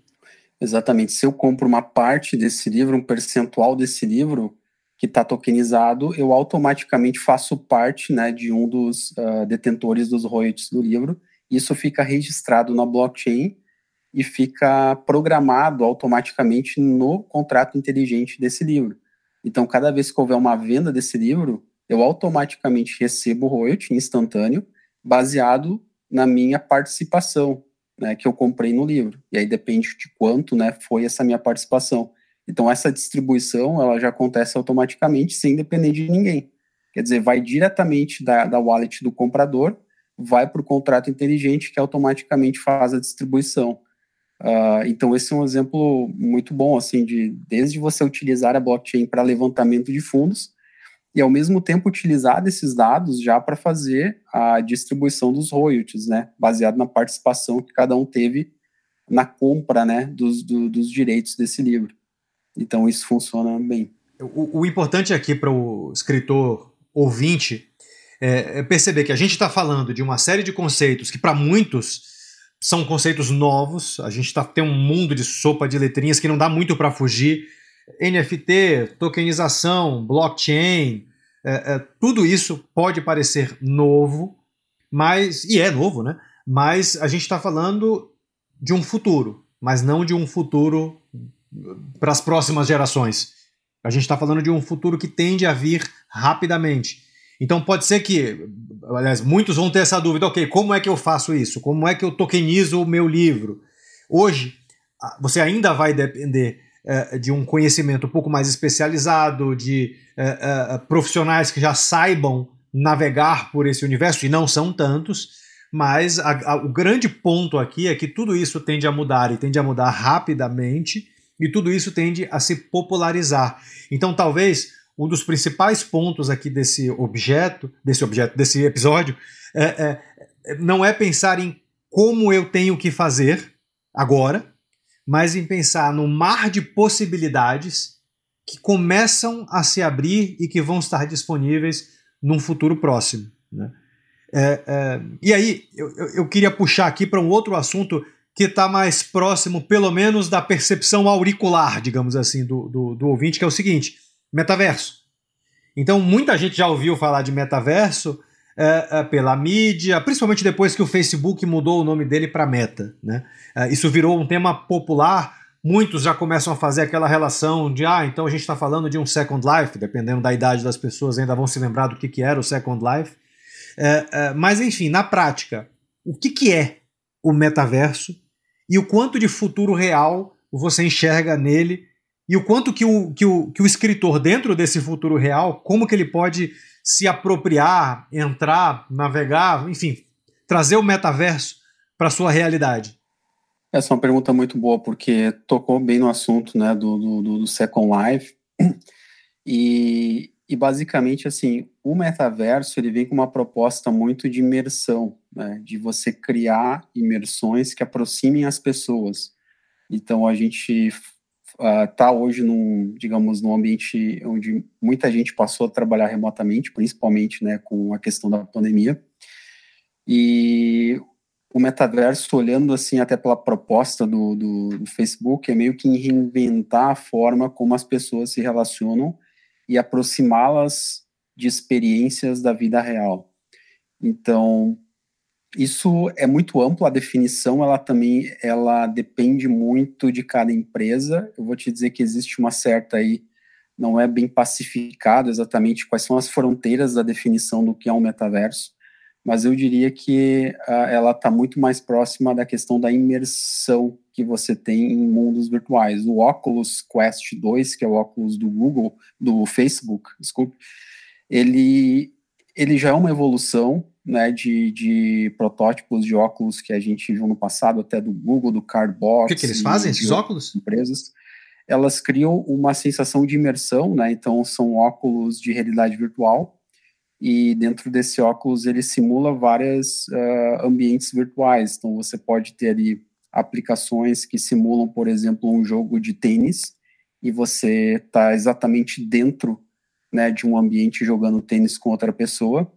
Exatamente. Se eu compro uma parte desse livro, um percentual desse livro, que está tokenizado, eu automaticamente faço parte né, de um dos uh, detentores dos royalties do livro. Isso fica registrado na blockchain e fica programado automaticamente no contrato inteligente desse livro. Então, cada vez que houver uma venda desse livro, eu automaticamente recebo o royalty instantâneo, baseado na minha participação, né, que eu comprei no livro. E aí depende de quanto né, foi essa minha participação. Então, essa distribuição ela já acontece automaticamente, sem depender de ninguém. Quer dizer, vai diretamente da, da wallet do comprador, vai para o contrato inteligente que automaticamente faz a distribuição. Uh, então, esse é um exemplo muito bom, assim, de desde você utilizar a blockchain para levantamento de fundos e, ao mesmo tempo, utilizar desses dados já para fazer a distribuição dos royalties, né, baseado na participação que cada um teve na compra, né, dos, do, dos direitos desse livro. Então isso funciona bem. O, o importante aqui para o escritor ouvinte é, é perceber que a gente está falando de uma série de conceitos que para muitos são conceitos novos. A gente tá, tem um mundo de sopa de letrinhas que não dá muito para fugir. NFT, tokenização, blockchain, é, é, tudo isso pode parecer novo, mas e é novo, né? Mas a gente está falando de um futuro, mas não de um futuro para as próximas gerações. A gente está falando de um futuro que tende a vir rapidamente. Então pode ser que, aliás, muitos vão ter essa dúvida, ok, como é que eu faço isso? Como é que eu tokenizo o meu livro? Hoje, você ainda vai depender uh, de um conhecimento um pouco mais especializado, de uh, uh, profissionais que já saibam navegar por esse universo, e não são tantos, mas a, a, o grande ponto aqui é que tudo isso tende a mudar e tende a mudar rapidamente e tudo isso tende a se popularizar. Então, talvez um dos principais pontos aqui desse objeto, desse objeto, desse episódio, é, é, não é pensar em como eu tenho que fazer agora, mas em pensar no mar de possibilidades que começam a se abrir e que vão estar disponíveis num futuro próximo. Né? É, é e aí, eu, eu queria puxar aqui para um outro assunto que está mais próximo, pelo menos, da percepção auricular, digamos assim, do, do, do, ouvinte, que é o seguinte: metaverso. Então, muita gente já ouviu falar de metaverso é, pela mídia, principalmente depois que o Facebook mudou o nome dele para Meta. Né? É, isso virou um tema popular. Muitos já começam a fazer aquela relação de, ah, então a gente está falando de um Second Life, dependendo da idade das pessoas, ainda vão se lembrar do que, que era o Second Life. Mas, enfim, na prática, o que, que é o metaverso e o quanto de futuro real você enxerga nele e o quanto que o, que o, que o escritor, dentro desse futuro real, como que ele pode se apropriar, entrar, navegar, enfim, trazer o metaverso para sua realidade? Essa é uma pergunta muito boa, porque tocou bem no assunto né, do, do, do Second Life. E, e, basicamente, assim, o metaverso ele vem com uma proposta muito de imersão, né, de você criar imersões que aproximem as pessoas. Então, a gente está uh, hoje num, digamos, num ambiente onde muita gente passou a trabalhar remotamente, principalmente, né, com a questão da pandemia. E o metaverso, olhando assim até pela proposta do, do, do, Facebook, é meio que reinventar a forma como as pessoas se relacionam e aproximá-las de experiências da vida real. Então, isso é muito amplo, a definição ela também ela depende muito de cada empresa. Eu vou te dizer que existe uma certa aí, não é bem pacificado exatamente quais são as fronteiras da definição do que é um metaverso mas eu diria que uh, ela está muito mais próxima da questão da imersão que você tem em mundos virtuais. O Oculus Quest 2, que é o óculos do Google, do Facebook, desculpe, ele, ele já é uma evolução né, de, de protótipos de óculos que a gente viu no passado, até do Google, do Cardbox. O que, que eles fazem, esses óculos? Empresas. Elas criam uma sensação de imersão, né, então são óculos de realidade virtual, e dentro desse óculos ele simula vários uh, ambientes virtuais. Então você pode ter ali aplicações que simulam, por exemplo, um jogo de tênis e você está exatamente dentro né, de um ambiente jogando tênis com outra pessoa.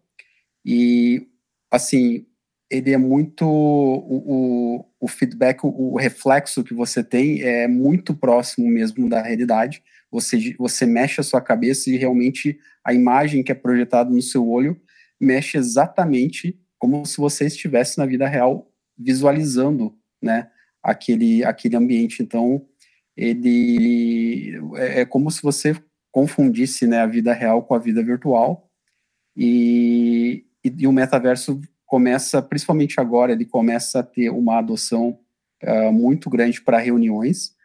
E assim, ele é muito o, o, o feedback, o, o reflexo que você tem é muito próximo mesmo da realidade você, você mexe a sua cabeça e realmente a imagem que é projetada no seu olho mexe exatamente como se você estivesse na vida real visualizando, né, aquele, aquele ambiente. Então, ele é, é como se você confundisse, né, a vida real com a vida virtual e, e, e o metaverso começa, principalmente agora, ele começa a ter uma adoção uh, muito grande para reuniões,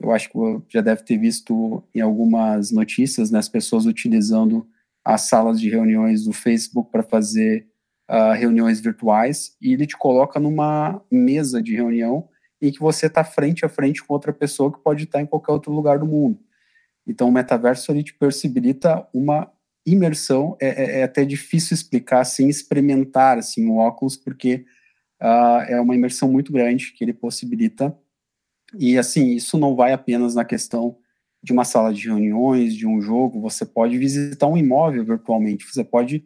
eu acho que já deve ter visto em algumas notícias, né, as pessoas utilizando as salas de reuniões do Facebook para fazer uh, reuniões virtuais, e ele te coloca numa mesa de reunião em que você está frente a frente com outra pessoa que pode estar em qualquer outro lugar do mundo. Então, o metaverso ele te possibilita uma imersão, é, é, é até difícil explicar sem experimentar assim, o óculos, porque uh, é uma imersão muito grande que ele possibilita. E assim, isso não vai apenas na questão de uma sala de reuniões, de um jogo, você pode visitar um imóvel virtualmente, você pode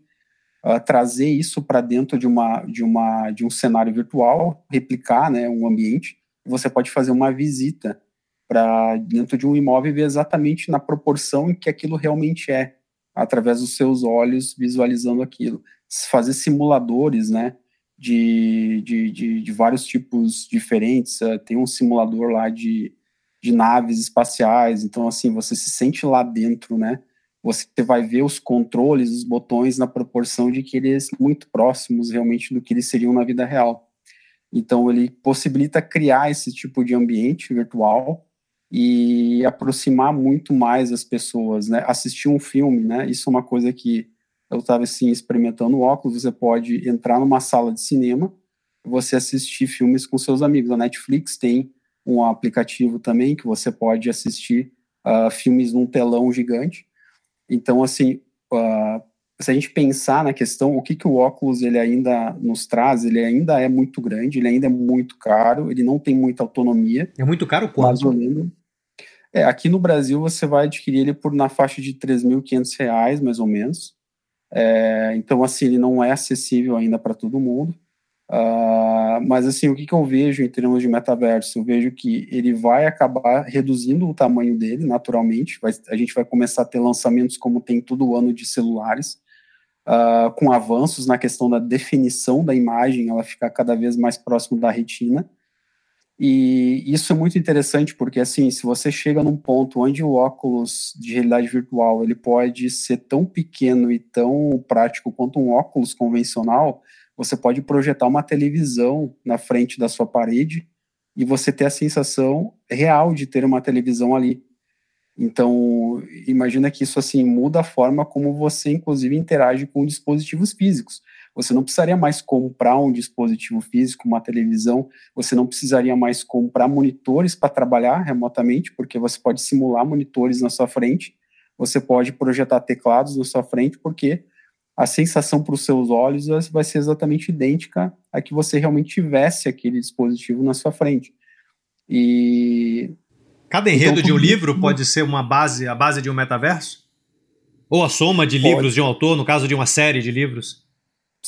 uh, trazer isso para dentro de, uma, de, uma, de um cenário virtual, replicar né, um ambiente, você pode fazer uma visita para dentro de um imóvel e ver exatamente na proporção em que aquilo realmente é, através dos seus olhos visualizando aquilo. Fazer simuladores, né? de, de, de, de vários tipos diferentes. Uh, tem um simulador lá de, de naves espaciais, então, assim, você se sente lá dentro, né? Você vai ver os controles, os botões na proporção de que eles muito próximos realmente do que eles seriam na vida real. Então, ele possibilita criar esse tipo de ambiente virtual e aproximar muito mais as pessoas, né? Assistir um filme, né? Isso é uma coisa que eu estava assim experimentando o óculos, você pode entrar numa sala de cinema, você assistir filmes com seus amigos. A Netflix tem um aplicativo também que você pode assistir uh, filmes num telão gigante. Então, assim, uh, se a gente pensar na questão, o que, que o óculos ele ainda nos traz, ele ainda é muito grande, ele ainda é muito caro, ele não tem muita autonomia. É muito caro quanto? É, aqui no Brasil você vai adquirir ele por na faixa de R$ 3.500, mais ou menos. É, então, assim, ele não é acessível ainda para todo mundo. Uh, mas, assim, o que, que eu vejo em termos de metaverso? Eu vejo que ele vai acabar reduzindo o tamanho dele, naturalmente. Vai, a gente vai começar a ter lançamentos como tem todo ano de celulares, uh, com avanços na questão da definição da imagem, ela ficar cada vez mais próximo da retina. E isso é muito interessante porque, assim, se você chega num ponto onde o óculos de realidade virtual ele pode ser tão pequeno e tão prático quanto um óculos convencional, você pode projetar uma televisão na frente da sua parede e você ter a sensação real de ter uma televisão ali. Então, imagina que isso assim muda a forma como você inclusive interage com dispositivos físicos. Você não precisaria mais comprar um dispositivo físico, uma televisão, você não precisaria mais comprar monitores para trabalhar remotamente, porque você pode simular monitores na sua frente, você pode projetar teclados na sua frente, porque a sensação para os seus olhos vai ser exatamente idêntica a que você realmente tivesse aquele dispositivo na sua frente. E Cada enredo então, de um livro pode ser uma base, a base de um metaverso? Ou a soma de pode. livros de um autor, no caso de uma série de livros?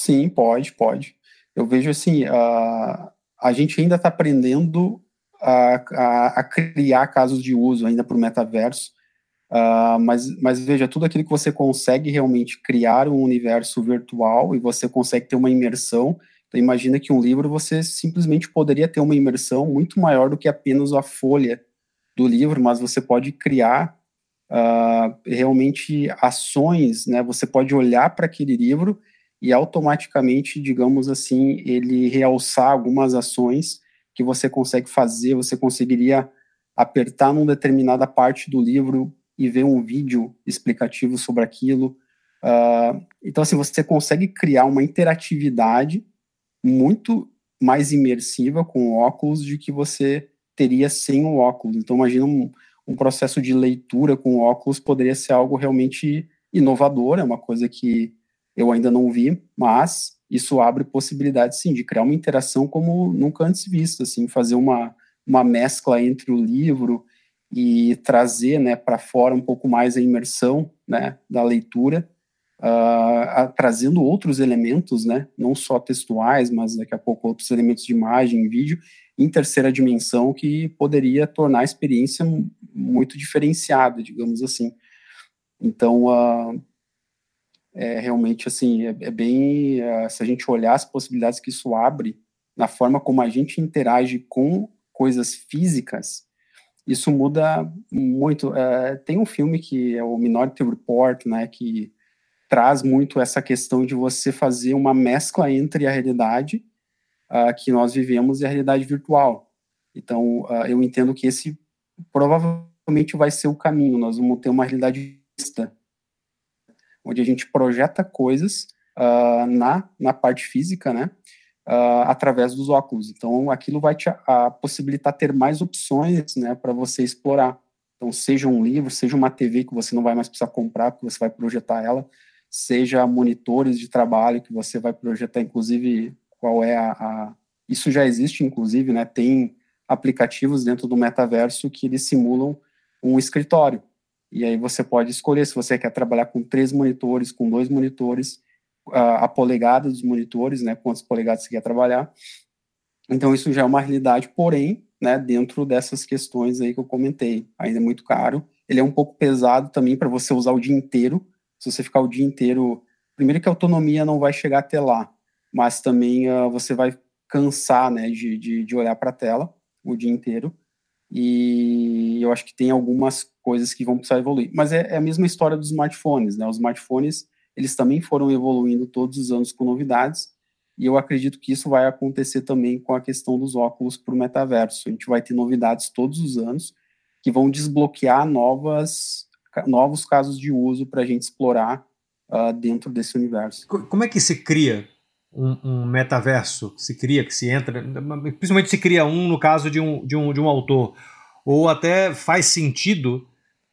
Sim, pode, pode. Eu vejo assim, a, a gente ainda está aprendendo a, a, a, criar casos de uso ainda para o metaverso, uh, mas, mas veja, tudo aquilo que você consegue realmente criar um universo virtual e você consegue ter uma imersão, então imagina que um livro você simplesmente poderia ter uma imersão muito maior do que apenas a folha do livro, mas você pode criar uh, realmente ações, né? Você pode olhar para aquele livro e automaticamente, digamos assim, ele realçar algumas ações que você consegue fazer, você conseguiria apertar numa determinada parte do livro e ver um vídeo explicativo sobre aquilo. Uh, então, assim, você consegue criar uma interatividade muito mais imersiva com óculos de que você teria sem o óculos. Então, imagina um, um processo de leitura com óculos poderia ser algo realmente inovador, é uma coisa que eu ainda não vi, mas isso abre possibilidades, sim, de criar uma interação como nunca antes vista, assim, fazer uma, uma mescla entre o livro e trazer, né, para fora um pouco mais a imersão, né, da leitura, uh, trazendo outros elementos, né, não só textuais, mas daqui a pouco outros elementos de imagem, vídeo, em terceira dimensão que poderia tornar a experiência muito diferenciada, digamos assim. Então, uh, é realmente assim, é, é bem, uh, se a gente olhar as possibilidades que isso abre na forma como a gente interage com coisas físicas, isso muda muito. Uh, tem um filme que é o Minority Report, né, que traz muito essa questão de você fazer uma mescla entre a realidade uh, que nós vivemos e a realidade virtual. Então, uh, eu entendo que esse provavelmente vai ser o caminho. Nós vamos ter uma realidade vista, onde a gente projeta coisas uh, na, na parte física, né? Uh, através dos óculos. Então, aquilo vai te a, possibilitar ter mais opções, né, para você explorar. Então, seja um livro, seja uma TV que você não vai mais precisar comprar, porque você vai projetar ela, seja monitores de trabalho que você vai projetar, inclusive qual é a, a, Isso já existe, inclusive, né? Tem aplicativos dentro do metaverso que eles simulam um escritório. E aí você pode escolher se você quer trabalhar com três monitores, com dois monitores, a, a polegada dos monitores, né? Quantas polegadas você quer trabalhar. Então isso já é uma realidade, porém, né, dentro dessas questões aí que eu comentei. Ainda é muito caro. Ele é um pouco pesado também para você usar o dia inteiro. Se você ficar o dia inteiro, primeiro que a autonomia não vai chegar até lá mas também uh, você vai cansar né, de, de, de olhar para a tela o dia inteiro. E eu acho que tem algumas coisas que vão precisar evoluir. Mas é, é, a mesma história dos smartphones, né? Os smartphones, eles também foram evoluindo todos os anos com novidades, e eu acredito que isso vai acontecer também com a questão dos óculos para o metaverso. A gente vai ter novidades todos os anos que vão desbloquear novas, novos casos de uso para a gente explorar uh, dentro desse universo. Como é que se cria um, um, metaverso que se cria, que se entra, principalmente se cria um no caso de um, de um, de um autor, ou até faz sentido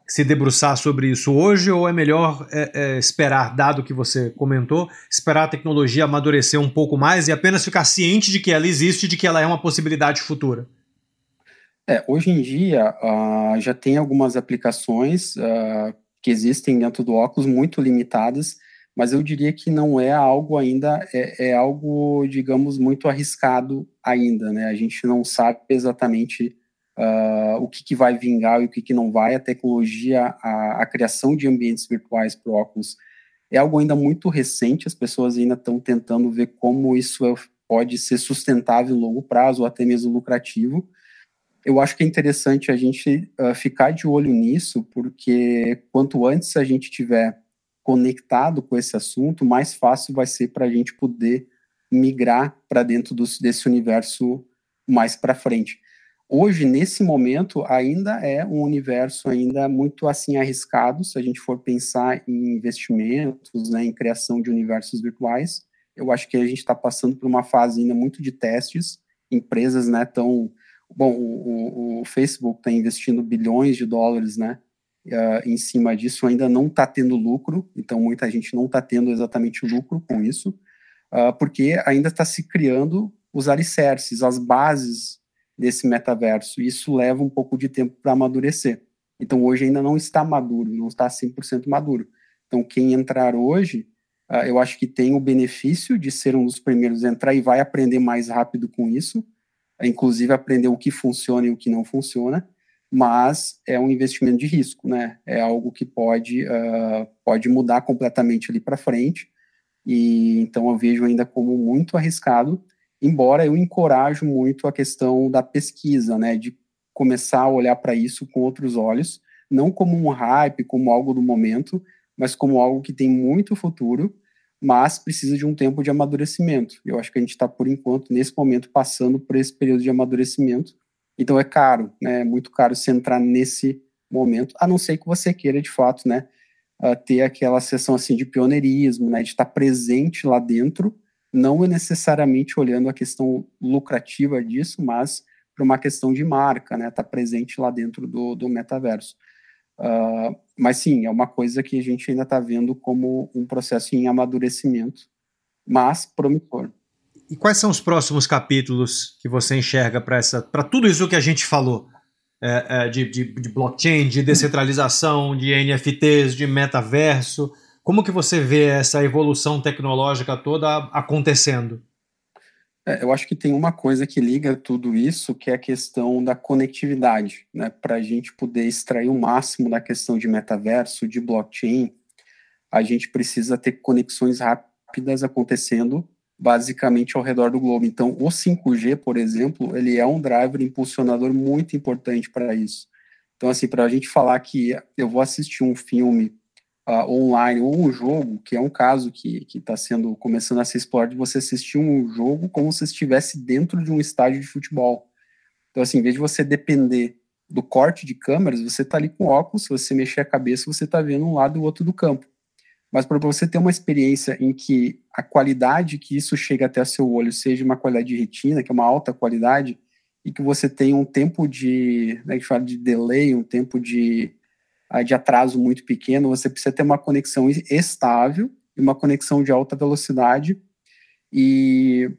se debruçar sobre isso hoje, ou é melhor é, é, esperar, dado que você comentou, esperar a tecnologia amadurecer um pouco mais e apenas ficar ciente de que ela existe de que ela é uma possibilidade futura? É, hoje em dia uh, já tem algumas aplicações uh, que existem dentro do óculos muito limitadas mas eu diria que não é algo ainda, é, é algo, digamos, muito arriscado ainda, né? A gente não sabe exatamente uh, o que, que, vai vingar e o que, que não vai. A tecnologia, a, a criação de ambientes virtuais para óculos é algo ainda muito recente, as pessoas ainda estão tentando ver como isso é, pode ser sustentável em longo prazo ou até mesmo lucrativo. Eu acho que é interessante a gente uh, ficar de olho nisso, porque quanto antes a gente tiver conectado com esse assunto, mais fácil vai ser para a gente poder migrar para dentro dos, desse universo mais para frente. Hoje, nesse momento, ainda é um universo ainda muito assim arriscado, se a gente for pensar em investimentos, né, em criação de universos virtuais. Eu acho que a gente está passando por uma fase ainda muito de testes. Empresas, né, tão bom, o, o, o Facebook está investindo bilhões de dólares, né, em cima disso. Ainda não está tendo lucro, então muita gente não está tendo exatamente lucro com isso, uh, porque ainda está se criando os alicerces, as bases desse metaverso. Isso leva um pouco de tempo para amadurecer. Então, hoje ainda não está maduro, não está 100% maduro. Então, quem entrar hoje, uh, eu acho que tem o benefício de ser um dos primeiros a entrar e vai aprender mais rápido com isso, inclusive aprender o que funciona e o que não funciona, mas é um investimento de risco, né? É algo que pode, uh, pode mudar completamente ali para frente, e então eu vejo ainda como muito arriscado, embora eu encorajo muito a questão da pesquisa, né, de começar a olhar para isso com outros olhos, não como um hype, como algo do momento, mas como algo que tem muito futuro, mas precisa de um tempo de amadurecimento. Eu acho que a gente está, por enquanto, nesse momento, passando por esse período de amadurecimento. Então é caro, né? É muito caro se entrar nesse momento, a não ser que você queira, de fato, né, uh, ter aquela sessão assim de pioneirismo, né, de estar presente lá dentro não é necessariamente olhando a questão lucrativa disso, mas para uma questão de marca, né? Tá presente lá dentro do, do metaverso. Uh, mas sim, é uma coisa que a gente ainda está vendo como um processo em amadurecimento, mas promissor. E quais são os próximos capítulos que você enxerga para tudo isso que a gente falou? É, é, de, de, de blockchain, de descentralização, de NFTs, de metaverso. Como que você vê essa evolução tecnológica toda acontecendo? É, eu acho que tem uma coisa que liga tudo isso, que é a questão da conectividade, né? Para a gente poder extrair o máximo da questão de metaverso, de blockchain, a gente precisa ter conexões rápidas acontecendo basicamente ao redor do globo. Então, o 5G, por exemplo, ele é um driver impulsionador muito importante para isso. Então, assim, para a gente falar que eu vou assistir um filme uh, online ou um jogo, que é um caso que está sendo começando a ser explorado, de você assistir um jogo como se estivesse dentro de um estádio de futebol. Então, assim, em vez de você depender do corte de câmeras, você está ali com óculos, se você mexer a cabeça, você está vendo um lado e o outro do campo. Mas para você ter uma experiência em que a qualidade que isso chega até seu olho seja uma qualidade de retina, que é uma alta qualidade, e que você tenha um tempo de, né, a gente fala de delay, um tempo de de atraso muito pequeno, você precisa ter uma conexão estável e uma conexão de alta velocidade e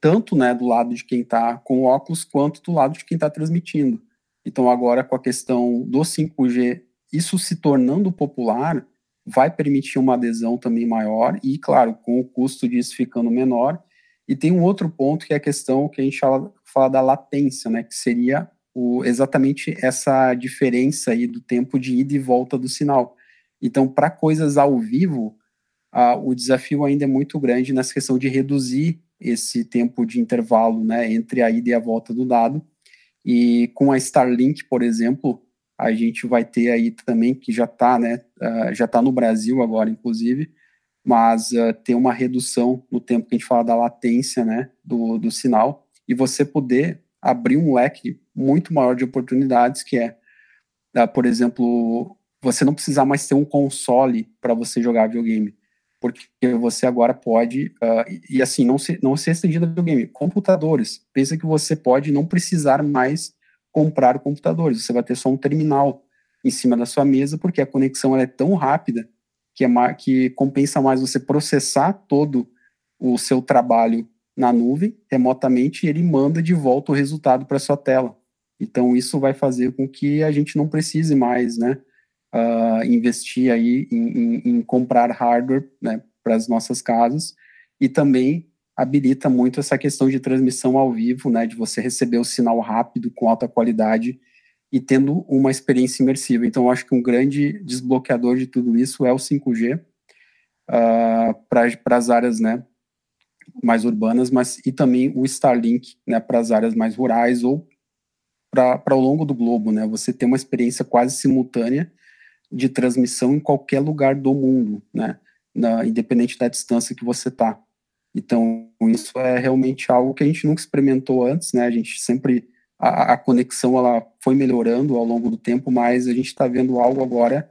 tanto né, do lado de quem está com o óculos quanto do lado de quem está transmitindo. Então agora com a questão do 5G, isso se tornando popular, vai permitir uma adesão também maior e, claro, com o custo disso ficando menor. E tem um outro ponto que é a questão que a gente fala, fala da latência, né, que seria o, exatamente essa diferença aí do tempo de ida e volta do sinal. Então, para coisas ao vivo, o desafio ainda é muito grande nessa questão de reduzir esse tempo de intervalo né, entre a ida e a volta do dado. E com a Starlink, por exemplo, a gente vai ter aí também, que já está né, uh, já tá no Brasil agora, inclusive, mas uh, ter uma redução no tempo que a gente fala da latência né, do, do sinal, e você poder abrir um leque muito maior de oportunidades, que é, uh, por exemplo, você não precisar mais ter um console para você jogar videogame, porque você agora pode, e, assim, não se, não se restringir a videogame, computadores, pensa que você pode não precisar mais comprar computadores, você vai ter só um terminal em cima da sua mesa, porque a conexão é tão rápida que, é, que compensa mais você processar todo o seu trabalho na nuvem, remotamente, e ele manda de volta o resultado para sua tela. Então, isso vai fazer com que a gente não precise mais, né, uh, investir aí em, em, em comprar hardware, né, para as nossas casas, e também habilita muito essa questão de transmissão ao vivo, né, de você receber o sinal rápido, com alta qualidade, e tendo uma experiência imersiva. Então, acho que um grande desbloqueador de tudo isso é o 5G, uh, para as áreas, né, mais urbanas, mas e também o Starlink, né, para as áreas mais rurais ou para ao longo do globo, né? Você tem uma experiência quase simultânea de transmissão em qualquer lugar do mundo, né? Na, independente da distância que você está. Então, isso é realmente algo que a gente nunca experimentou antes, né? A gente sempre a, a conexão ela foi melhorando ao longo do tempo, mas a gente está vendo algo agora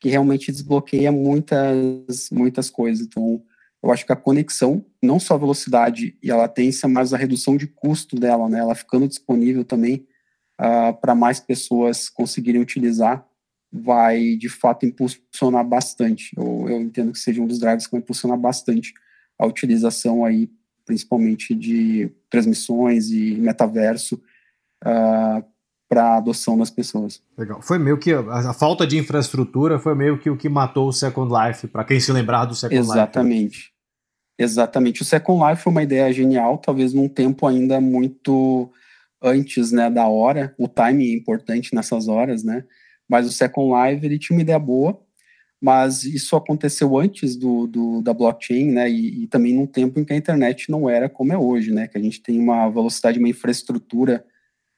que realmente desbloqueia muitas muitas coisas. Então, eu acho que a conexão, não só a velocidade e a latência, mas a redução de custo dela, né? Ela ficando disponível também uh, para mais pessoas conseguirem utilizar, vai de fato impulsionar bastante. Eu, eu entendo que seja um dos drivers que vai impulsionar bastante a utilização aí, principalmente de transmissões e metaverso, uh, ah, para a adoção das pessoas. Legal. Foi meio que a, a, falta de infraestrutura foi meio que o que matou o Second Life, para quem se lembrar do Second Exatamente. Life. Exatamente. Exatamente. O Second Life foi uma ideia genial, talvez num tempo ainda muito antes, né, da hora. O timing é importante nessas horas, né? Mas o Second Life ele tinha uma ideia boa, mas isso aconteceu antes do, do da blockchain, né, e, e, também num tempo em que a internet não era como é hoje, né, que a gente tem uma velocidade, uma infraestrutura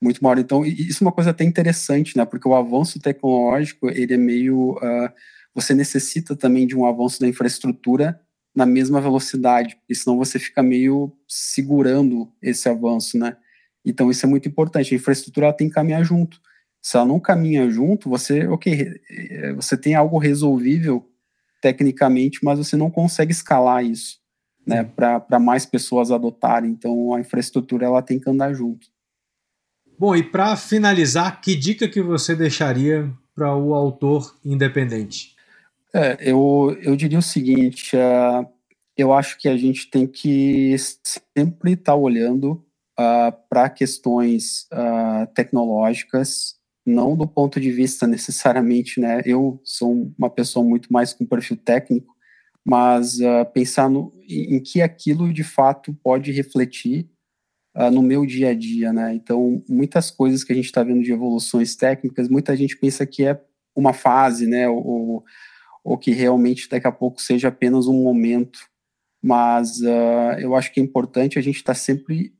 muito maior. Então, isso é uma coisa até interessante, né, porque o avanço tecnológico, ele é meio, uh, você necessita também de um avanço da infraestrutura na mesma velocidade, porque senão você fica meio segurando esse avanço, né, então isso é muito importante, a infraestrutura tem que caminhar junto. Se ela não caminha junto, você, ok, é, você tem algo resolvível tecnicamente, mas você não consegue escalar isso, né, para mais pessoas adotarem. Então a infraestrutura ela tem que andar junto. Bom, e para finalizar, que dica que você deixaria para o autor independente? É, eu, eu diria o seguinte: uh, eu acho que a gente tem que sempre estar tá olhando uh, para questões uh, tecnológicas não do ponto de vista necessariamente, né? Eu sou uma pessoa muito mais com perfil técnico, mas uh, pensar no, em, que aquilo de fato pode refletir uh, no meu dia a dia, né? Então, muitas coisas que a gente está vendo de evoluções técnicas, muita gente pensa que é uma fase, né? Ou, ou que realmente daqui a pouco seja apenas um momento. Mas uh, eu acho que é importante a gente estar tá sempre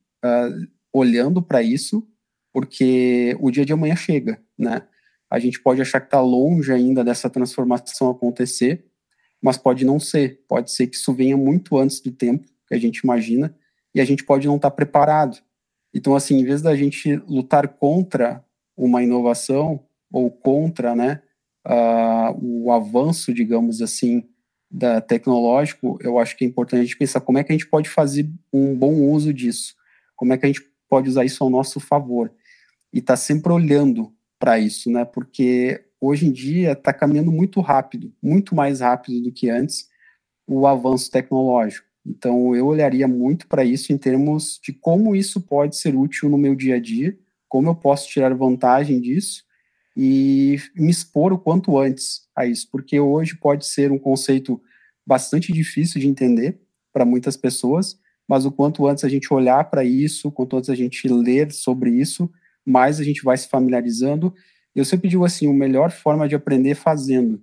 olhando para isso porque o dia de amanhã chega, né? A gente pode achar que está longe ainda dessa transformação acontecer, mas pode não ser. Pode ser que isso venha muito antes do tempo que a gente imagina e a gente pode não estar tá preparado. Então, assim, em vez da gente lutar contra uma inovação ou contra, né, uh, o avanço, digamos assim, da tecnológico, eu acho que é importante a gente pensar como é que a gente pode fazer um bom uso disso, como é que a gente pode usar isso ao nosso favor e está sempre olhando para isso, né? Porque hoje em dia está caminhando muito rápido, muito mais rápido do que antes, o avanço tecnológico. Então, eu olharia muito para isso em termos de como isso pode ser útil no meu dia a dia, como eu posso tirar vantagem disso e me expor o quanto antes a isso, porque hoje pode ser um conceito bastante difícil de entender para muitas pessoas, mas o quanto antes a gente olhar para isso, quanto antes a gente ler sobre isso, mais a gente vai se familiarizando. Eu sempre digo assim, a melhor forma de aprender fazendo.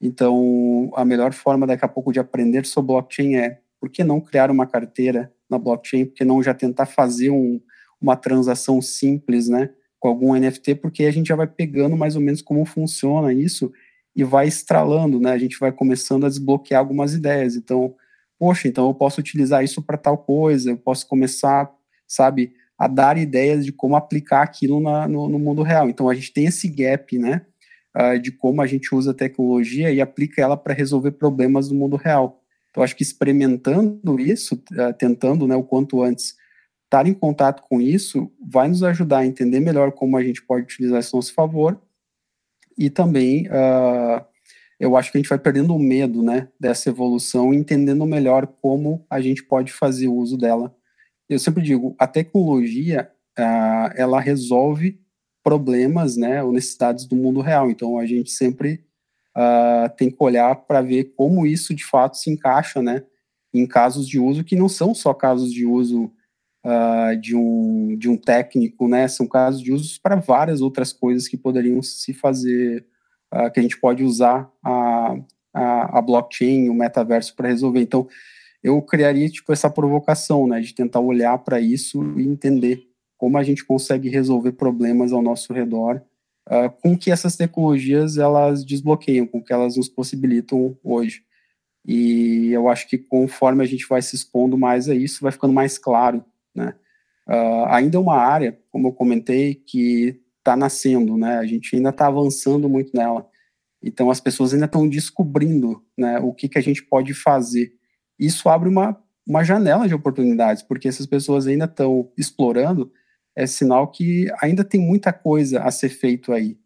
Então, a melhor forma daqui a pouco de aprender sobre blockchain é por que não criar uma carteira na blockchain? Por que não já tentar fazer um, uma transação simples, né, com algum NFT? Porque a gente já vai pegando mais ou menos como funciona isso e vai estralando, né? A gente vai começando a desbloquear algumas ideias. Então, poxa, então eu posso utilizar isso para tal coisa, eu posso começar, sabe, a dar ideias de como aplicar aquilo na, no, no, mundo real. Então a gente tem esse gap, né, uh, de como a gente usa a tecnologia e aplica ela para resolver problemas do mundo real. Então acho que experimentando isso, uh, tentando, né, o quanto antes estar em contato com isso, vai nos ajudar a entender melhor como a gente pode utilizar isso a nosso favor e também uh, eu acho que a gente vai perdendo o medo, né, dessa evolução, entendendo melhor como a gente pode fazer uso dela eu sempre digo, a tecnologia, uh, ela resolve problemas, né, ou necessidades do mundo real. Então, a gente sempre uh, tem que olhar para ver como isso, de fato, se encaixa, né, em casos de uso que não são só casos de uso uh, de, um, de um técnico, né, são casos de uso para várias outras coisas que poderiam se fazer, que a gente pode usar a, a, a blockchain, o metaverso para resolver. Então, eu criaria tipo essa provocação, né, de tentar olhar para isso e entender como a gente consegue resolver problemas ao nosso redor uh, com que essas tecnologias elas desbloqueiam, com que elas nos possibilitam hoje. E eu acho que conforme a gente vai se expondo mais a isso, vai ficando mais claro, né? Uh, ainda é uma área, como eu comentei, que está nascendo, né? A gente ainda está avançando muito nela. Então as pessoas ainda estão descobrindo, né, o que que a gente pode fazer. Isso abre uma, uma janela de oportunidades, porque essas pessoas ainda estão explorando, é sinal que ainda tem muita coisa a ser feito aí.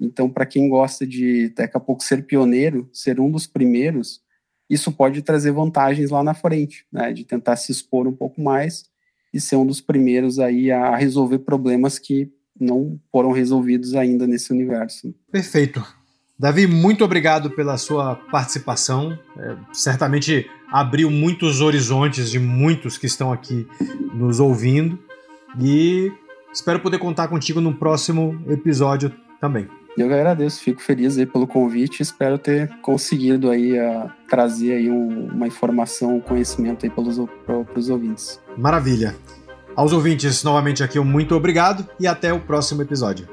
Então, para quem gosta de daqui a pouco ser pioneiro, ser um dos primeiros, isso pode trazer vantagens lá na frente, né, de tentar se expor um pouco mais e ser um dos primeiros aí a resolver problemas que não foram resolvidos ainda nesse universo. Perfeito. Davi, muito obrigado pela sua participação. É, certamente abriu muitos horizontes de muitos que estão aqui nos ouvindo. E espero poder contar contigo no próximo episódio também. Eu agradeço, fico feliz aí pelo convite. Espero ter conseguido aí a, trazer aí um, uma informação, um conhecimento aí para os ouvintes. Maravilha. Aos ouvintes, novamente aqui, um muito obrigado e até o próximo episódio.